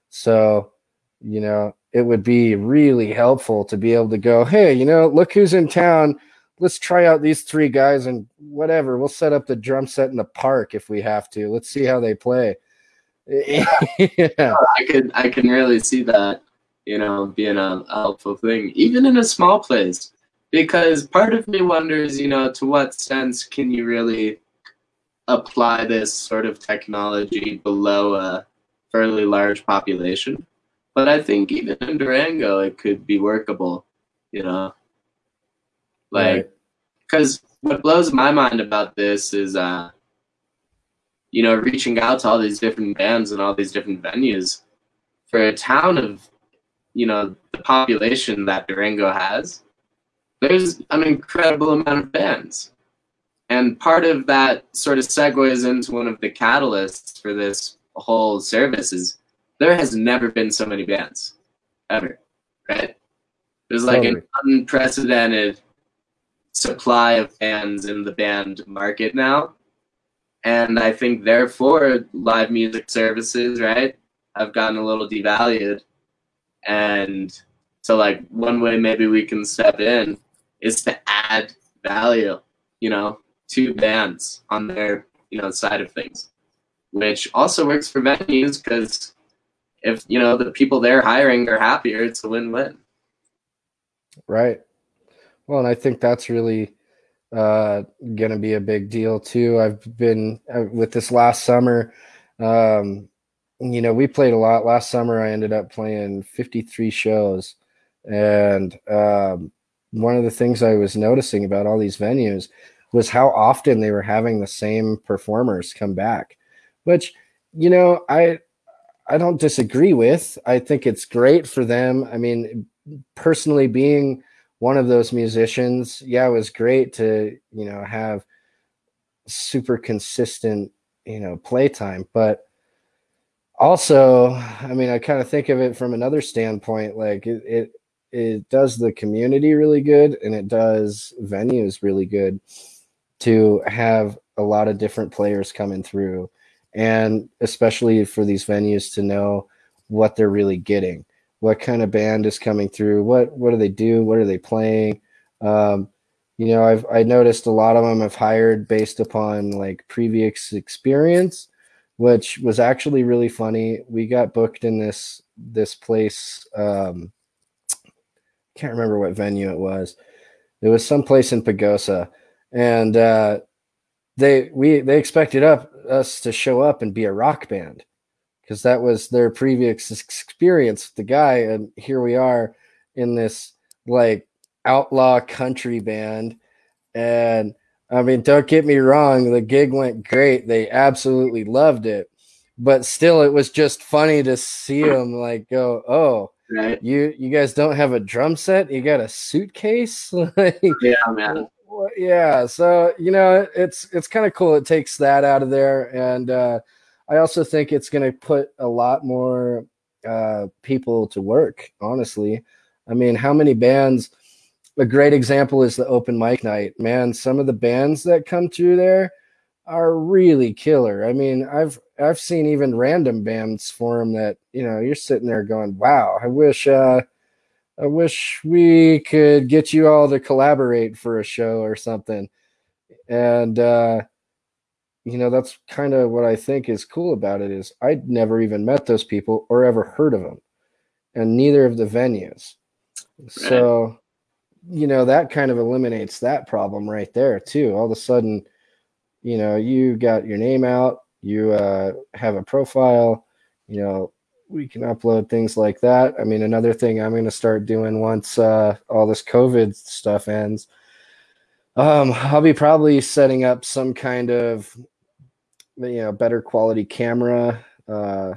So you know it would be really helpful to be able to go hey you know look who's in town. Let's try out these three guys and whatever. We'll set up the drum set in the park if we have to. Let's see how they play. Yeah. i could i can really see that you know being a helpful thing even in a small place because part of me wonders, you know, to what sense can you really apply this sort of technology below a fairly large population? But I think even in Durango, it could be workable, you know, like because what blows my mind about this is, uh, you know, reaching out to all these different bands and all these different venues for a town of, you know, the population that Durango has there's an incredible amount of bands. And part of that sort of segues into one of the catalysts for this whole service is there has never been so many bands ever, right? There's like totally. an unprecedented supply of bands in the band market now. And I think therefore live music services, right, have gotten a little devalued. And so like one way maybe we can step in is to add value, you know, to bands on their, you know, side of things, which also works for venues because if, you know, the people they're hiring are happier, it's a win-win. Right. Well, and I think that's really uh, going to be a big deal too. I've been uh, with this last summer. Um, you know, we played a lot last summer. I ended up playing 53 shows, and um, one of the things I was noticing about all these venues was how often they were having the same performers come back, which, you know, I I don't disagree with. I think it's great for them. I mean, personally being one of those musicians, yeah, it was great to, you know, have super consistent, you know, playtime, but also, I mean, I kind of think of it from another standpoint like it, it it does the community really good and it does venues really good to have a lot of different players coming through and especially for these venues to know what they're really getting what kind of band is coming through what what do they do what are they playing? Um, you know i've i noticed a lot of them have hired based upon like previous experience which was actually really funny. We got booked in this this place um, can't remember what venue it was. It was someplace in Pagosa, and uh, they we they expected up us to show up and be a rock band because that was their previous experience with the guy, and here we are in this like outlaw country band, and I mean, don't get me wrong, the gig went great. They absolutely loved it, but still, it was just funny to see them like go, oh Right. You you guys don't have a drum set? You got a suitcase? like, yeah, man. Yeah, so you know it's it's kind of cool. It takes that out of there, and uh, I also think it's going to put a lot more uh, people to work. Honestly, I mean, how many bands? A great example is the open mic night. Man, some of the bands that come through there are really killer. I mean, I've I've seen even random bands form that you know you're sitting there going, "Wow, I wish uh, I wish we could get you all to collaborate for a show or something." And uh, you know that's kind of what I think is cool about it is I'd never even met those people or ever heard of them. and neither of the venues. So, you know, that kind of eliminates that problem right there too. All of a sudden, you know, you got your name out, you uh, have a profile, you know, we can upload things like that. I mean, another thing I'm going to start doing once uh, all this COVID stuff ends, um, I'll be probably setting up some kind of, you know, better quality camera uh,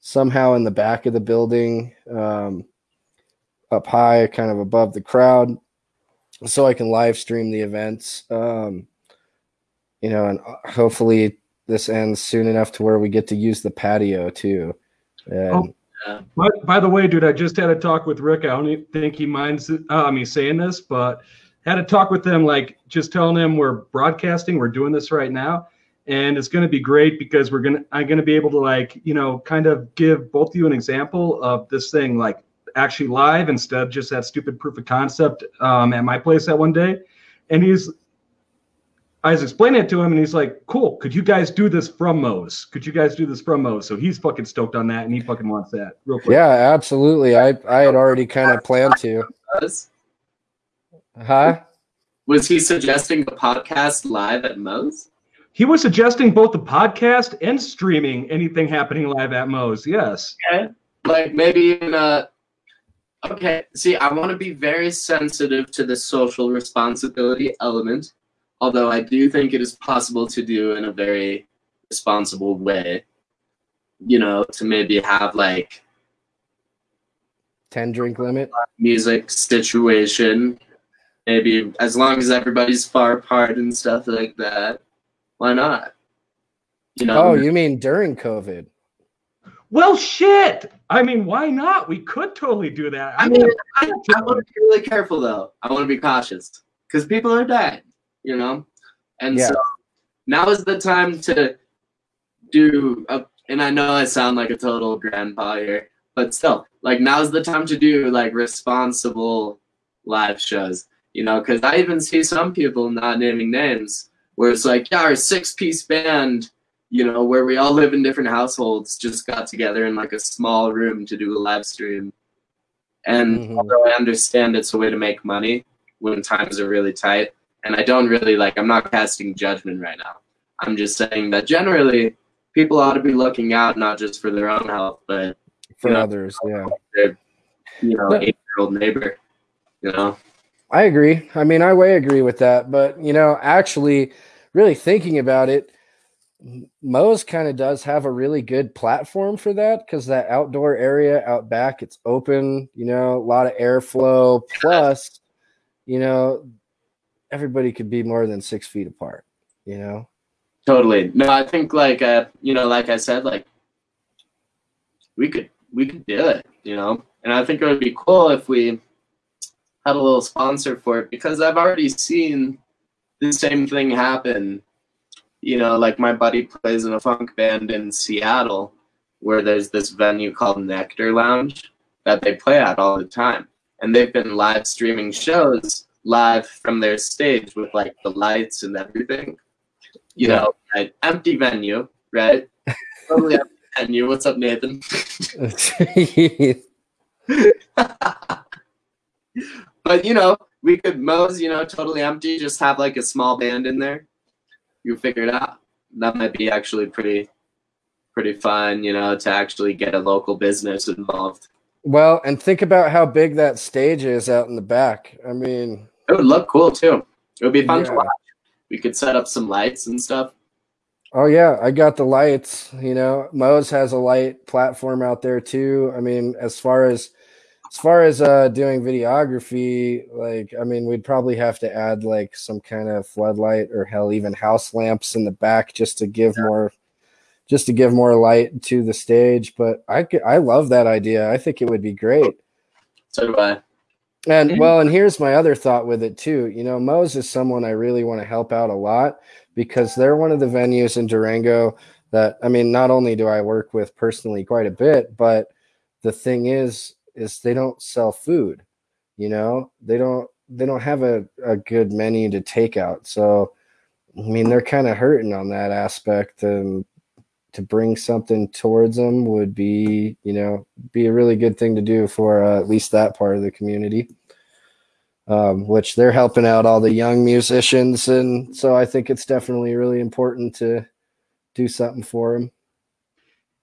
somehow in the back of the building, um, up high, kind of above the crowd, so I can live stream the events. Um, you know, and uh, hopefully this ends soon enough to where we get to use the patio too. And, oh, by, by, the way, dude, I just had a talk with Rick. I don't think he minds uh, mean saying this, but had a talk with them, like just telling them we're broadcasting, we're doing this right now, and it's going to be great because we're gonna I'm to be able to like you know kind of give both of you an example of this thing like actually live instead of just that stupid proof of concept um, at my place that one day. And he's I was explaining it to him, and he's like, "Cool, could you guys do this from Moe's? Could you guys do this from Moe's?" So he's fucking stoked on that, and he fucking wants that real quick. Yeah, absolutely. I I had already kind of planned to. Huh? Was he suggesting the podcast live at Moe's? He was suggesting both the podcast and streaming anything happening live at Moe's. Yes. Okay. Like maybe in a. Uh, okay. See, I want to be very sensitive to the social responsibility element although I do think it is possible to do in a very responsible way. You know, to maybe have like 10 drink limit? music situation. Maybe as long as everybody's far apart and stuff like that why not? You know? Oh you mean during covid? Well shit! I mean why not? We could totally do that. I, I mean I, I want to be really careful though. I want to be cautious because people are dying you know? And yeah. so now is the time to do, a, and I know I sound like a total grandpa here, but still, like now's the time to do like responsible live shows, you know? Because I even see some people not naming names where it's like, yeah, our six piece band, you know, where we all live in different households, just got together in like a small room to do a live stream. And mm-hmm. although I understand it's a way to make money when times are really tight, and I don't really like, I'm not casting judgment right now. I'm just saying that generally people ought to be looking out not just for their own health, but for know, others. Yeah. Their, you know, eight year old neighbor, you know? I agree. I mean, I way agree with that. But, you know, actually, really thinking about it, Moe's kind of does have a really good platform for that because that outdoor area out back, it's open, you know, a lot of airflow. Plus, you know, everybody could be more than six feet apart, you know? Totally. No, I think like uh, you know, like I said, like we could we could do it, you know. And I think it would be cool if we had a little sponsor for it because I've already seen the same thing happen. You know, like my buddy plays in a funk band in Seattle where there's this venue called Nectar Lounge that they play at all the time. And they've been live streaming shows live from their stage with like the lights and everything. You yeah. know, right? empty venue, right? totally empty venue. What's up, Nathan? but you know, we could Moe's, you know, totally empty, just have like a small band in there. You figure it out. That might be actually pretty pretty fun, you know, to actually get a local business involved. Well, and think about how big that stage is out in the back. I mean, it would look cool too. It would be fun yeah. to watch. We could set up some lights and stuff. Oh yeah, I got the lights. You know, Moe's has a light platform out there too. I mean, as far as as far as uh, doing videography, like I mean, we'd probably have to add like some kind of floodlight or hell, even house lamps in the back just to give yeah. more, just to give more light to the stage. But I I love that idea. I think it would be great. So do I. And mm-hmm. well, and here's my other thought with it too. You know, Moe's is someone I really want to help out a lot because they're one of the venues in Durango that I mean, not only do I work with personally quite a bit, but the thing is, is they don't sell food. You know, they don't they don't have a, a good menu to take out. So I mean, they're kind of hurting on that aspect. And to bring something towards them would be, you know, be a really good thing to do for uh, at least that part of the community. Um, which they're helping out all the young musicians, and so I think it's definitely really important to do something for them.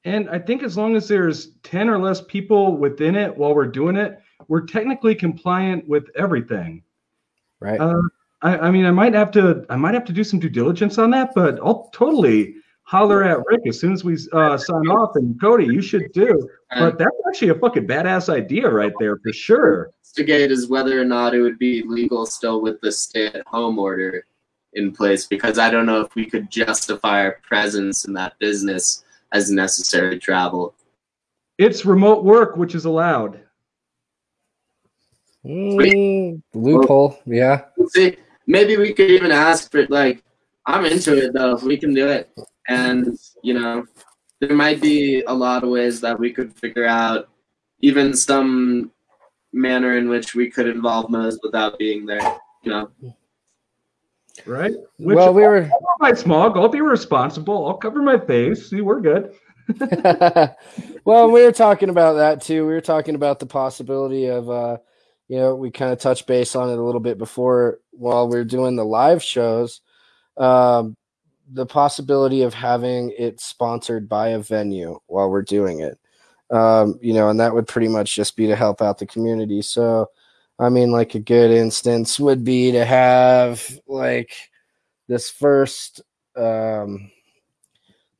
And I think as long as there's 10 or less people within it while we're doing it, we're technically compliant with everything. Right. Uh, I, I, mean, I might have to, I might have to do some due diligence on that, but I'll totally holler at Rick as soon as we uh, sign off. And Cody, you should do. But that's actually a fucking badass idea right there for sure. Investigate is whether or not it would be legal still with the stay-at-home order in place, because I don't know if we could justify our presence in that business as necessary travel. It's remote work, which is allowed. Mm, loophole, yeah. See, maybe we could even ask for like, I'm into it though. If we can do it, and you know, there might be a lot of ways that we could figure out, even some manner in which we could involve Moe's without being there. You know. Right. Which, well, we were my smog. I'll be responsible. I'll cover my face. See, we're good. well, we were talking about that too. We were talking about the possibility of uh, you know, we kind of touched base on it a little bit before while we are doing the live shows. Um, the possibility of having it sponsored by a venue while we're doing it. Um, you know, and that would pretty much just be to help out the community. So, I mean, like a good instance would be to have like this first, um,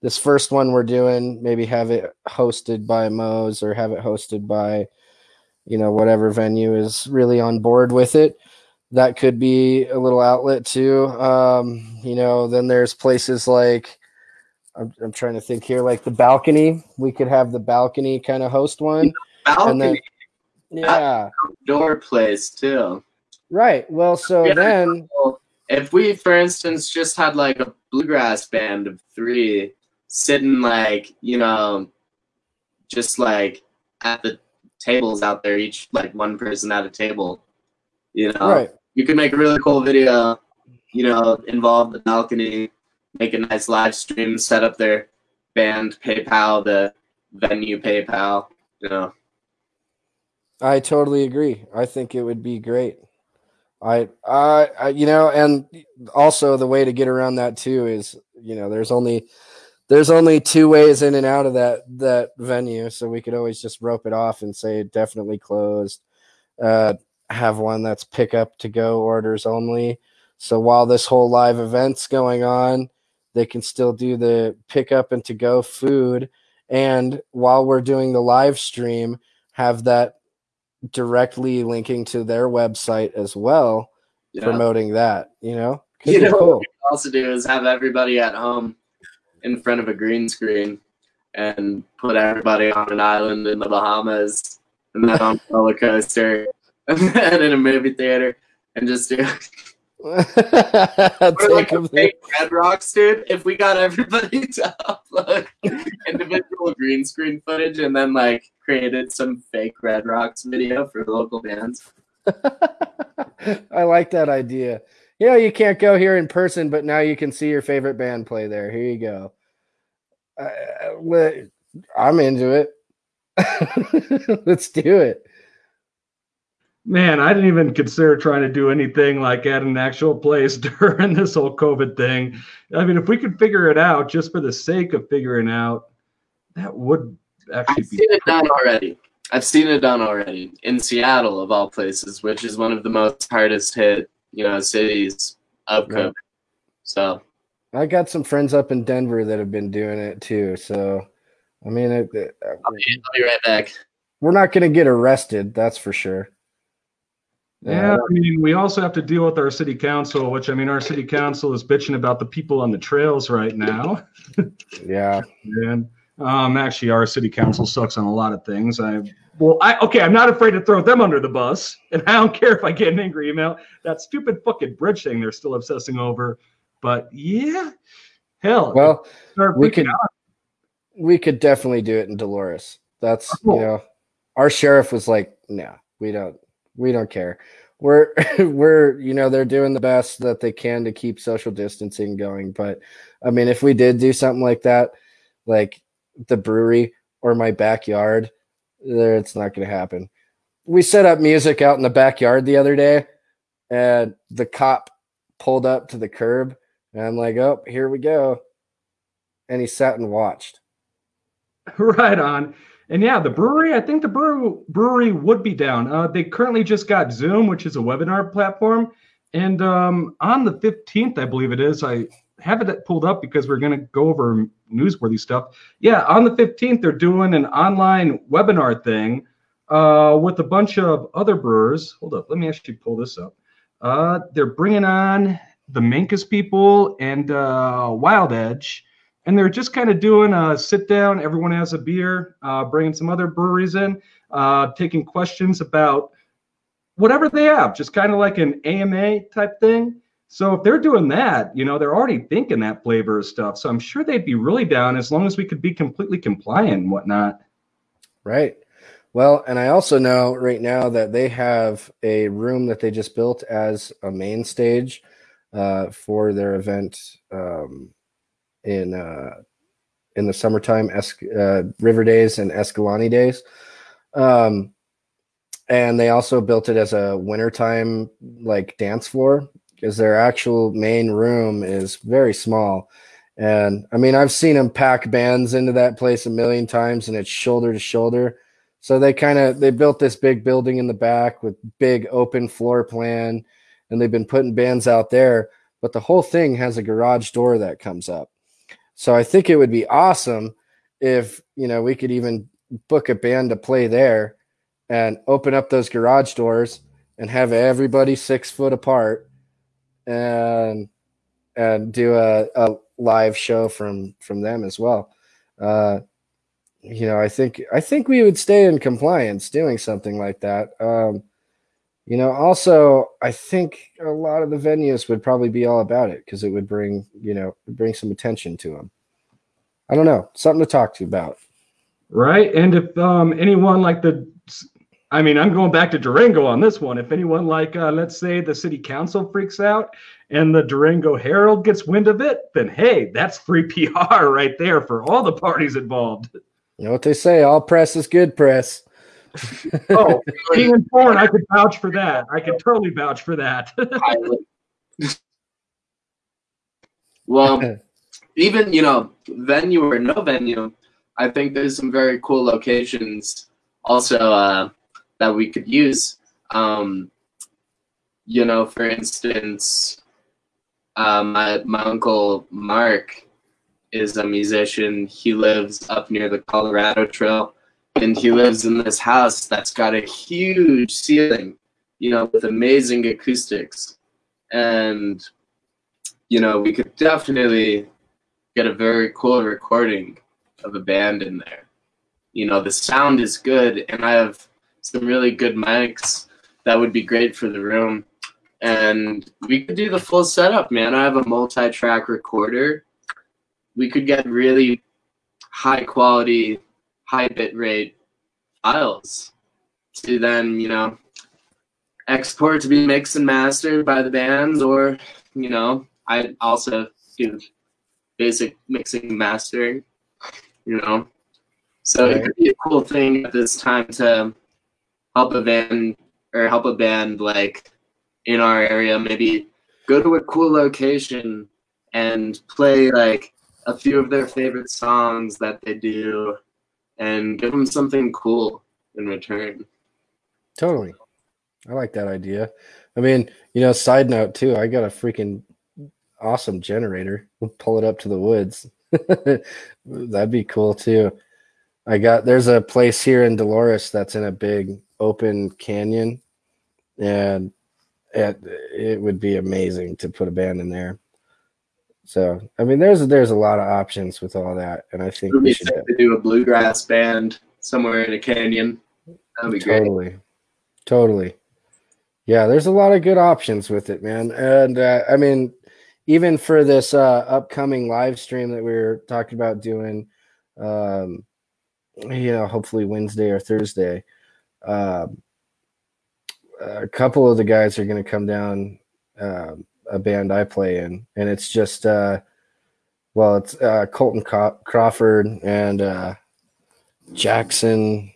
this first one we're doing, maybe have it hosted by Moe's or have it hosted by you know whatever venue is really on board with it that could be a little outlet too. Um, you know then there's places like I'm, I'm trying to think here like the balcony. We could have the balcony kind of host one. Balcony. and then yeah. Door place too. Right. Well so yeah, then if we for instance just had like a bluegrass band of three sitting like you know just like at the tables out there, each like one person at a table. You know, right. You could make a really cool video. You know, involve the balcony, make a nice live stream, set up their band PayPal, the venue PayPal. You know. I totally agree. I think it would be great. I, I, I, you know, and also the way to get around that too is, you know, there's only there's only two ways in and out of that that venue, so we could always just rope it off and say definitely closed. Uh, have one that's pick up to go orders only. So while this whole live event's going on, they can still do the pick up and to go food. And while we're doing the live stream, have that directly linking to their website as well, yeah. promoting that. You know, you know, cool. what we also do is have everybody at home in front of a green screen and put everybody on an island in the Bahamas and then on a roller coaster and then in a movie theater and just do like a fake Red Rocks, dude. If we got everybody to upload individual green screen footage and then like created some fake Red Rocks video for local bands. I like that idea you know, you can't go here in person, but now you can see your favorite band play there. Here you go. Uh, I'm into it. Let's do it. Man, I didn't even consider trying to do anything like at an actual place during this whole COVID thing. I mean, if we could figure it out just for the sake of figuring out, that would actually be I've be. Seen it done already. I've seen it done already in Seattle, of all places, which is one of the most hardest hit you know, cities of COVID. Right. So I got some friends up in Denver that have been doing it too. So I mean, it, it, uh, I'll, be, I'll be right back. We're not going to get arrested, that's for sure. Yeah, I mean, we also have to deal with our city council, which I mean, our city council is bitching about the people on the trails right now. yeah, and um, actually, our city council sucks on a lot of things. I well, I okay, I'm not afraid to throw them under the bus, and I don't care if I get an angry email. That stupid fucking bridge thing they're still obsessing over. But yeah, hell. Well, we could out. we could definitely do it in Dolores. That's oh. you know, our sheriff was like, no, we don't, we don't care. We're we're you know they're doing the best that they can to keep social distancing going. But I mean, if we did do something like that like the brewery or my backyard, there it's not going to happen. We set up music out in the backyard the other day, and the cop pulled up to the curb, and I'm like, "Oh, here we go," and he sat and watched. right on. And yeah, the brewery, I think the brewery, brewery would be down. Uh, they currently just got Zoom, which is a webinar platform. And um, on the 15th, I believe it is, I have it pulled up because we're going to go over newsworthy stuff. Yeah, on the 15th, they're doing an online webinar thing uh, with a bunch of other brewers. Hold up, let me actually pull this up. Uh, they're bringing on the Minkus people and uh, Wild Edge and they're just kind of doing a sit down. Everyone has a beer, uh, bringing some other breweries in, uh, taking questions about whatever they have, just kind of like an AMA type thing. So if they're doing that, you know, they're already thinking that flavor of stuff. So I'm sure they'd be really down as long as we could be completely compliant and whatnot. Right. Well, and I also know right now that they have a room that they just built as a main stage uh, for their event. Um, in uh, in the summertime, es- uh, River Days and Escalante Days. Um, and they also built it as a wintertime like dance floor because their actual main room is very small. And I mean, I've seen them pack bands into that place a million times, and it's shoulder to shoulder. So they kind of they built this big building in the back with big open floor plan, and they've been putting bands out there. But the whole thing has a garage door that comes up. So I think it would be awesome if, you know, we could even book a band to play there and open up those garage doors and have everybody six foot apart and and do a, a live show from from them as well. Uh, you know, I think I think we would stay in compliance doing something like that. Um, you know, also I think a lot of the venues would probably be all about it because it would bring, you know, bring some attention to them. I don't know, something to talk to you about. Right. And if um, anyone like the, I mean, I'm going back to Durango on this one. If anyone like, uh, let's say the city council freaks out and the Durango Herald gets wind of it, then hey, that's free PR right there for all the parties involved. You know what they say, all press is good press oh, being informed, I could vouch for that. I could totally vouch for that. well, even you know, venue or no venue, I think there's some very cool locations also uh, that we could use. Um, you know, for instance, uh, my my uncle Mark is a musician. He lives up near the Colorado Trail and he lives in this house that's got a huge ceiling, you know, with amazing acoustics. And, you know, we could definitely get a very cool recording of a band in there. You know, the sound is good, and I have some really good mics that would be great for the room. And we could do the full setup, man. I have a multi track recorder. We could get really high quality high bit rate files to then, you know, export to be mixed and mastered by the bands, or, you know, I also do basic mixing and mastering, you know. So right. it could be a cool thing at this time to help a band or help a band like in our area maybe go to a cool location and play like a few of their favorite songs that they do and give them something cool in return. Totally. I like that idea. I mean, you know, side note too, I got a freaking awesome generator. We'll pull it up to the woods. That'd be cool too. I got there's a place here in Dolores that's in a big open canyon and it it would be amazing to put a band in there. So I mean, there's there's a lot of options with all that, and I think we should to do a bluegrass band somewhere in a canyon. That'd be totally, great. totally. Yeah, there's a lot of good options with it, man. And uh, I mean, even for this uh, upcoming live stream that we are talking about doing, um, you know, hopefully Wednesday or Thursday, uh, a couple of the guys are going to come down. Um, a band I play in, and it's just uh, well, it's uh, Colton Crawford and uh, Jackson.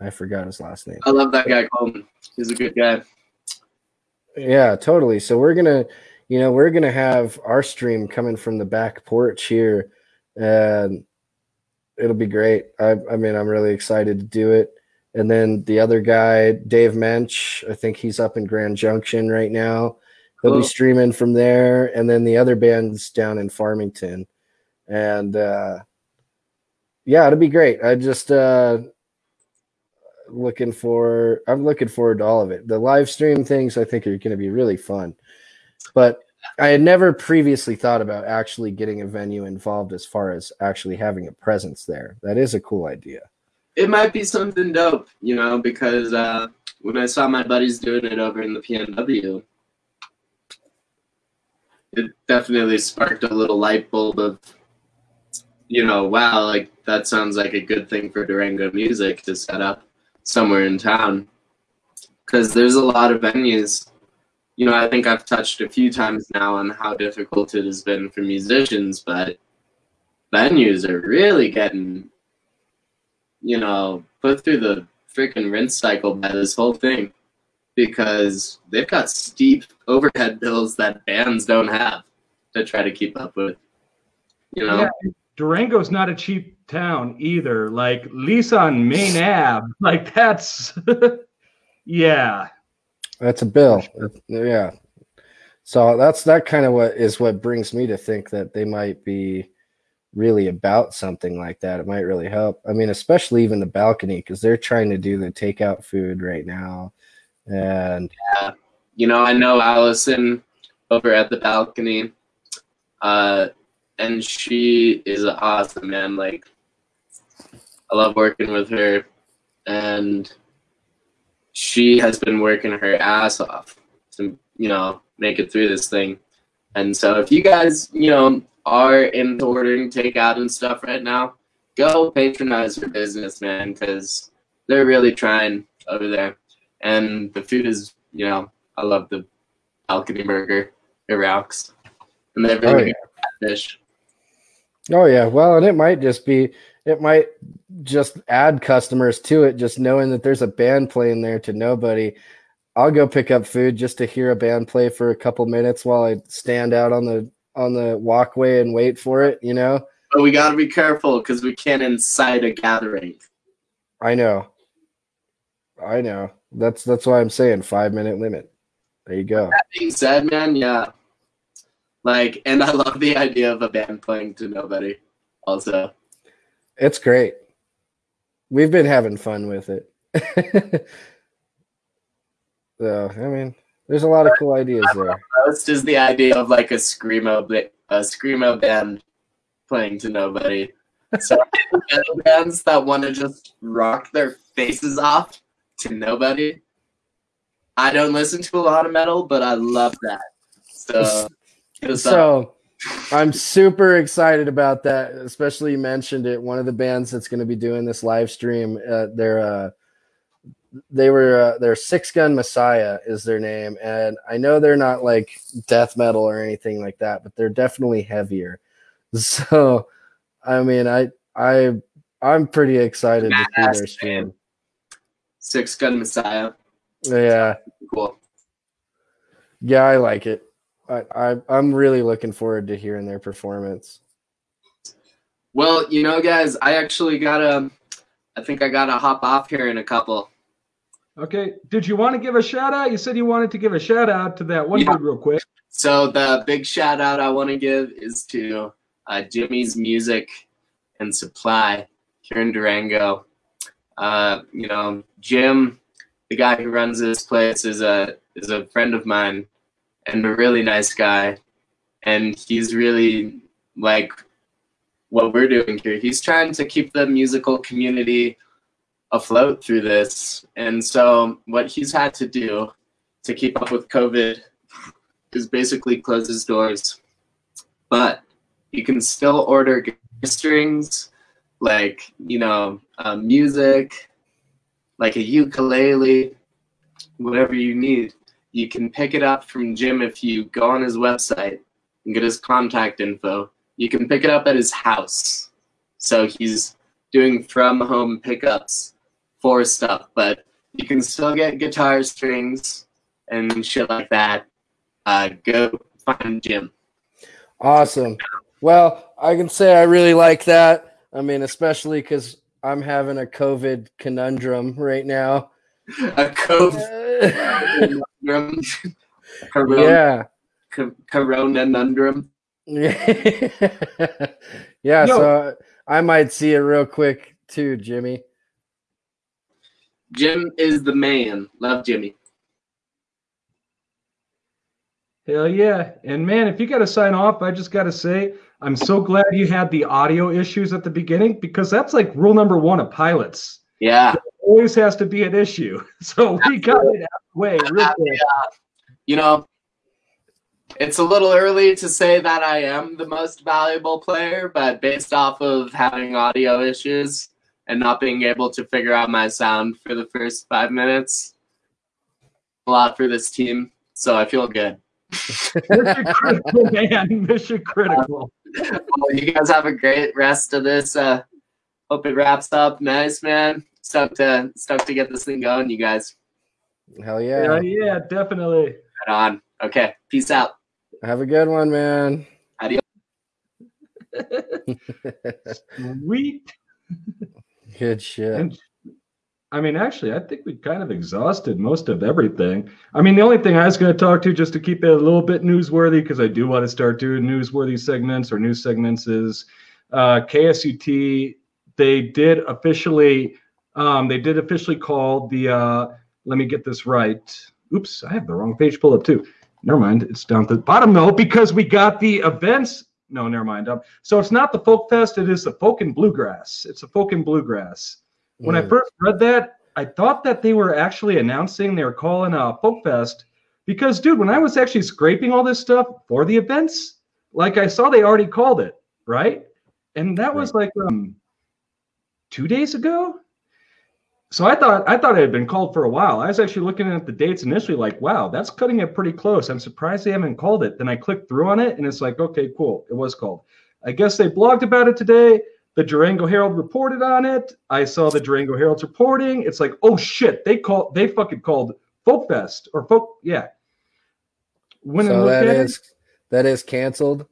I forgot his last name. I love that guy, Colton. He's a good guy. Yeah, totally. So we're gonna, you know, we're gonna have our stream coming from the back porch here, and it'll be great. I, I mean, I'm really excited to do it. And then the other guy, Dave Mensch, I think he's up in Grand Junction right now. He'll be streaming from there. And then the other band's down in Farmington. And uh, yeah, it'll be great. I just uh, looking for I'm looking forward to all of it. The live stream things I think are going to be really fun. But I had never previously thought about actually getting a venue involved as far as actually having a presence there. That is a cool idea it might be something dope, you know, because uh, when I saw my buddies doing it over in the PNW, it definitely sparked a little light bulb of, you know, wow, like that sounds like a good thing for Durango music to set up somewhere in town. Because there's a lot of venues. You know, I think I've touched a few times now on how difficult it has been for musicians, but venues are really getting you know, put through the freaking rinse cycle by this whole thing because they've got steep overhead bills that bands don't have to try to keep up with. You know, yeah, Durango's not a cheap town either. Like Lisa on Main Ave, like that's yeah. That's a bill. Yeah. So that's that kind of what is what brings me to think that they might be really about something like that, it might really help. I mean, especially even the balcony because they're trying to do the takeout food right now. And yeah, you know, I know Allison over at the balcony, uh, and she is awesome, man. Like, I love working with her, and she has been working her ass off to, you know, make it through this thing. And so, if you guys, you know, are in ordering takeout and stuff right now, go patronize their business, man, because they're really trying over there. And the food is, you know, I love the balcony burger. It rocks. And they have really oh, yeah. fish. Oh yeah, well, and it might just be it might just add customers to it, just knowing that there's a band playing there to nobody. I'll go pick up food just to hear a band play for a couple minutes while I stand out on the on the walkway and wait for it, you know? But we got to be careful because we can't incite a gathering. I know. I know. That's that's why I'm saying five minute limit. There you go. That being said, man, yeah. Like, and I love the idea of a band playing to nobody. Also, it's great. We've been having fun with it. so, I mean, there's a lot of cool ideas there. Most is the idea of like a screamo, a screamo band playing to nobody. So bands that want to just rock their faces off to nobody. I don't listen to a lot of metal, but I love that. So, so I'm super excited about that. Especially you mentioned it. One of the bands that's going to be doing this live stream, uh, they're uh, they were uh, their six gun messiah is their name and i know they're not like death metal or anything like that but they're definitely heavier so i mean i i i'm pretty excited to see their stream six gun messiah yeah cool yeah i like it I, I i'm really looking forward to hearing their performance well you know guys i actually gotta i think i gotta hop off here in a couple Okay. Did you want to give a shout out? You said you wanted to give a shout out to that one yeah. dude real quick. So the big shout out I want to give is to uh, Jimmy's Music and Supply here in Durango. Uh, you know, Jim, the guy who runs this place, is a is a friend of mine and a really nice guy. And he's really like what we're doing here. He's trying to keep the musical community afloat through this. And so what he's had to do to keep up with COVID is basically close his doors. But you can still order strings, like, you know, uh, music, like a ukulele, whatever you need. You can pick it up from Jim if you go on his website and get his contact info. you can pick it up at his house. So he's doing from home pickups for stuff, but you can still get guitar strings and shit like that. Uh, go find Jim. Awesome. Well, I can say I really like that. I mean, especially because I'm having a COVID conundrum right now. A COVID conundrum. Corona, yeah. co- corona conundrum. yeah. Yo. So I might see it real quick too, Jimmy. Jim is the man. Love Jimmy. Hell yeah. And man, if you got to sign off, I just got to say, I'm so glad you had the audio issues at the beginning because that's like rule number one of pilots. Yeah. Always has to be an issue. So we got it out of the way quick. You know, it's a little early to say that I am the most valuable player, but based off of having audio issues and not being able to figure out my sound for the first five minutes, a lot for this team. So I feel good. Mission critical, man. Mission critical. Well, you guys have a great rest of this. Uh, hope it wraps up nice, man. Stoked to stoked to get this thing going, you guys. Hell Yeah, yeah. yeah, definitely. Right on. Okay. Peace out. Have a good one, man. Sweet. Good shit. And I mean, actually, I think we kind of exhausted most of everything. I mean, the only thing I was going to talk to, just to keep it a little bit newsworthy, because I do want to start doing newsworthy segments or news segments, is uh, KSUT. They did officially, um, they did officially call the. Uh, let me get this right. Oops, I have the wrong page pulled up too. Never mind, it's down at the bottom though, because we got the events. No, never mind. Um, so it's not the Folk Fest; it is the Folk and Bluegrass. It's a Folk and Bluegrass. When I first read that, I thought that they were actually announcing they were calling a folk fest because, dude, when I was actually scraping all this stuff for the events, like I saw they already called it, right? And that was like um two days ago. So I thought I thought it had been called for a while. I was actually looking at the dates initially, like, wow, that's cutting it pretty close. I'm surprised they haven't called it. Then I clicked through on it, and it's like, okay, cool, it was called. I guess they blogged about it today. The Durango Herald reported on it. I saw the Durango Herald's reporting. It's like, oh shit, they called they fucking called Folk Fest or Folk, yeah. When so that at is that is canceled.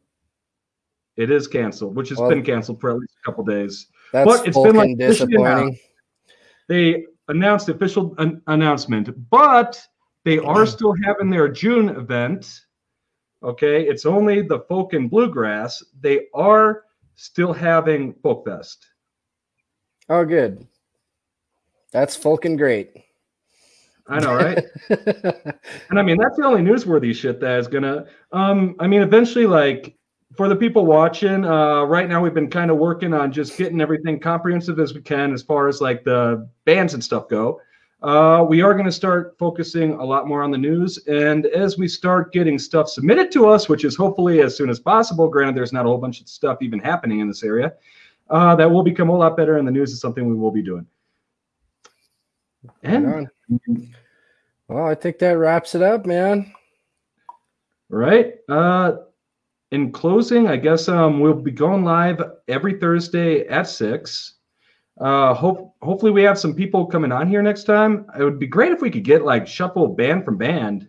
it, is canceled, which has Well- been canceled for at least a couple days. That's But it's been, like, disappointing. They announced the official an- announcement, but they mm-hmm. are still having their June event. Okay, it's only the folk and bluegrass. They are still having Folk Fest. Oh, good. That's fucking great. I know, right? And I mean, that's the only newsworthy shit that is gonna. Um, I mean, eventually, like for the people watching, uh, right now we've been kind of working on just getting everything comprehensive as we can as far as like the bands and stuff go. Uh, we are going to start focusing a lot more on the news, and as we start getting stuff submitted to us, which is hopefully as soon as possible. Granted, there's not a whole bunch of stuff even happening in this area. Uh, that will become a lot better, and the news is something we will be doing. And. Well, I think that wraps it up, man. Right. Uh, in closing, I guess um, we'll be going live every Thursday at six. Uh, hope hopefully we have some people coming on here next time. It would be great if we could get like shuffle band from band.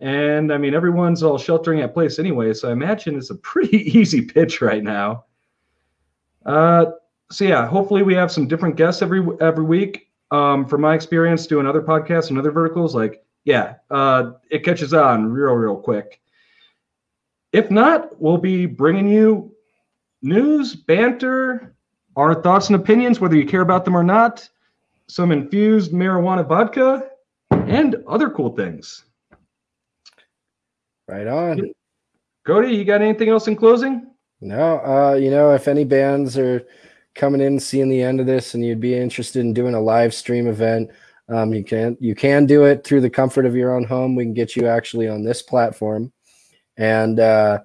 And I mean, everyone's all sheltering at place anyway, so I imagine it's a pretty easy pitch right now. Uh, so yeah, hopefully we have some different guests every every week. Um, from my experience doing other podcasts and other verticals, like yeah, uh, it catches on real real quick. If not, we'll be bringing you news, banter, our thoughts and opinions, whether you care about them or not, some infused marijuana vodka, and other cool things. Right on. Cody, you got anything else in closing? No, uh, you know, if any bands are coming in seeing the end of this and you'd be interested in doing a live stream event, um, you can you can do it through the comfort of your own home. We can get you actually on this platform, and uh,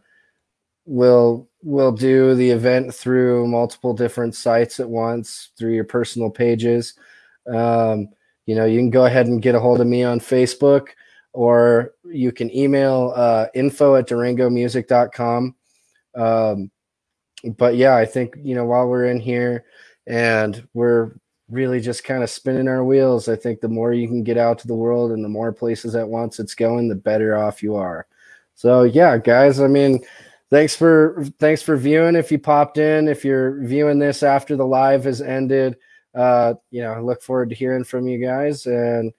we'll we'll do the event through multiple different sites at once through your personal pages. Um, you know, you can go ahead and get a hold of me on Facebook, or you can email uh, info at durangomusic.com. Um, but yeah, I think you know while we're in here and we're really just kind of spinning our wheels, I think the more you can get out to the world and the more places at once it's going, the better off you are. So yeah, guys, I mean, thanks for thanks for viewing. If you popped in, if you're viewing this after the live has ended, uh, you know, I look forward to hearing from you guys and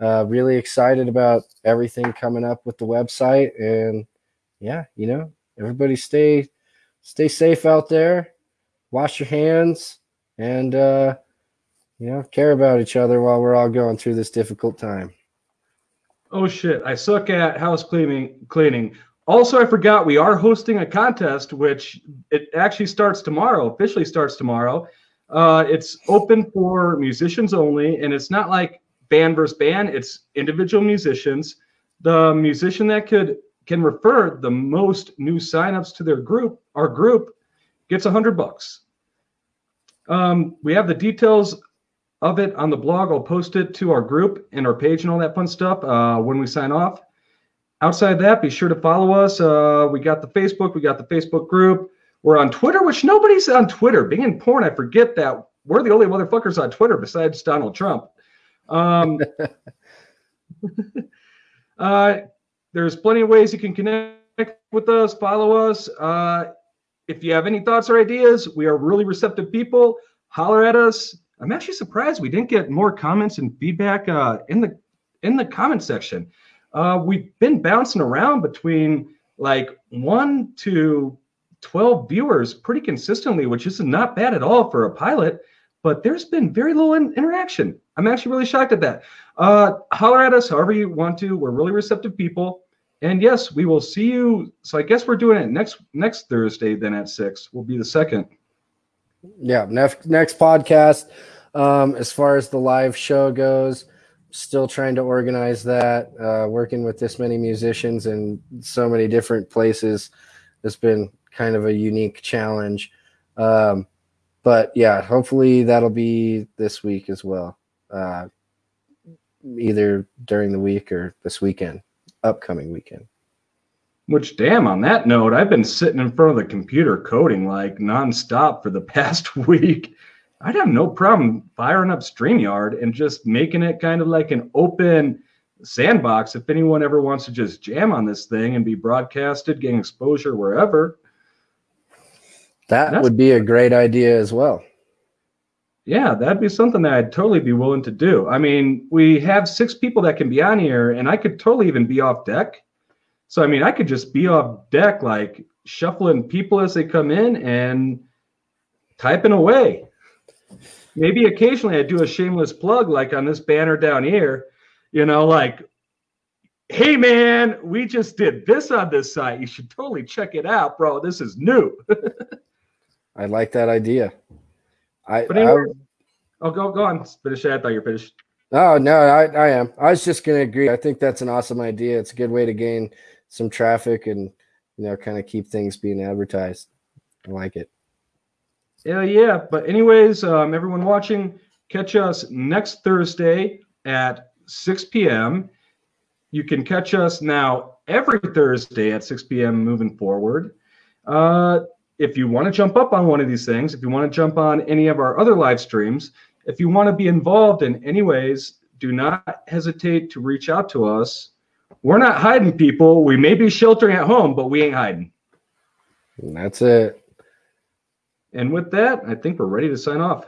uh, really excited about everything coming up with the website and yeah, you know, everybody stay stay safe out there, wash your hands, and uh, you know, care about each other while we're all going through this difficult time. Oh shit! I suck at house cleaning. Cleaning. Also, I forgot we are hosting a contest, which it actually starts tomorrow. Officially starts tomorrow. Uh, it's open for musicians only, and it's not like band versus band. It's individual musicians. The musician that could can refer the most new signups to their group, our group, gets a hundred bucks. Um, we have the details of it on the blog. I'll post it to our group and our page and all that fun stuff uh, when we sign off. Outside that, be sure to follow us. Uh, we got the Facebook, we got the Facebook group. We're on Twitter, which nobody's on Twitter. Being in porn, I forget that we're the only motherfuckers on Twitter besides Donald Trump. Um, uh, there's plenty of ways you can connect with us, follow us. Uh, if you have any thoughts or ideas, we are really receptive people. Holler at us. I'm actually surprised we didn't get more comments and feedback uh, in the in the comment section. Uh, we've been bouncing around between like one to 12 viewers pretty consistently, which is not bad at all for a pilot. But there's been very little in- interaction. I'm actually really shocked at that. Uh, holler at us however you want to. We're really receptive people. And yes, we will see you. So I guess we're doing it next next Thursday. Then at six will be the second. Yeah, next next podcast. Um, as far as the live show goes, still trying to organize that. Uh, working with this many musicians in so many different places has been kind of a unique challenge. Um, but yeah, hopefully that'll be this week as well. Uh, either during the week or this weekend, upcoming weekend. Which, damn, on that note, I've been sitting in front of the computer coding like nonstop for the past week. I'd have no problem firing up StreamYard and just making it kind of like an open sandbox if anyone ever wants to just jam on this thing and be broadcasted, getting exposure wherever. That would be a great idea as well. Yeah, that'd be something that I'd totally be willing to do. I mean, we have six people that can be on here, and I could totally even be off deck. So, I mean, I could just be off deck, like shuffling people as they come in and typing away. Maybe occasionally I do a shameless plug, like on this banner down here, you know, like, hey man, we just did this on this site. You should totally check it out, bro. This is new. I like that idea. I, but anyway, I, oh, go go on. Finish it. I thought you were finished. Oh no, I, I am. I was just gonna agree. I think that's an awesome idea. It's a good way to gain some traffic and you know kind of keep things being advertised. I like it. Yeah, yeah. But anyways, um, everyone watching, catch us next Thursday at 6 p.m. You can catch us now every Thursday at 6 p.m. moving forward. Uh, if you want to jump up on one of these things, if you want to jump on any of our other live streams, if you want to be involved in any ways, do not hesitate to reach out to us. We're not hiding people. We may be sheltering at home, but we ain't hiding. And that's it. And with that, I think we're ready to sign off.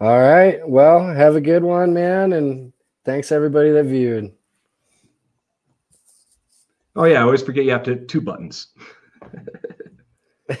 All right. Well, have a good one, man. And thanks everybody that viewed. Oh yeah, I always forget you have to two buttons.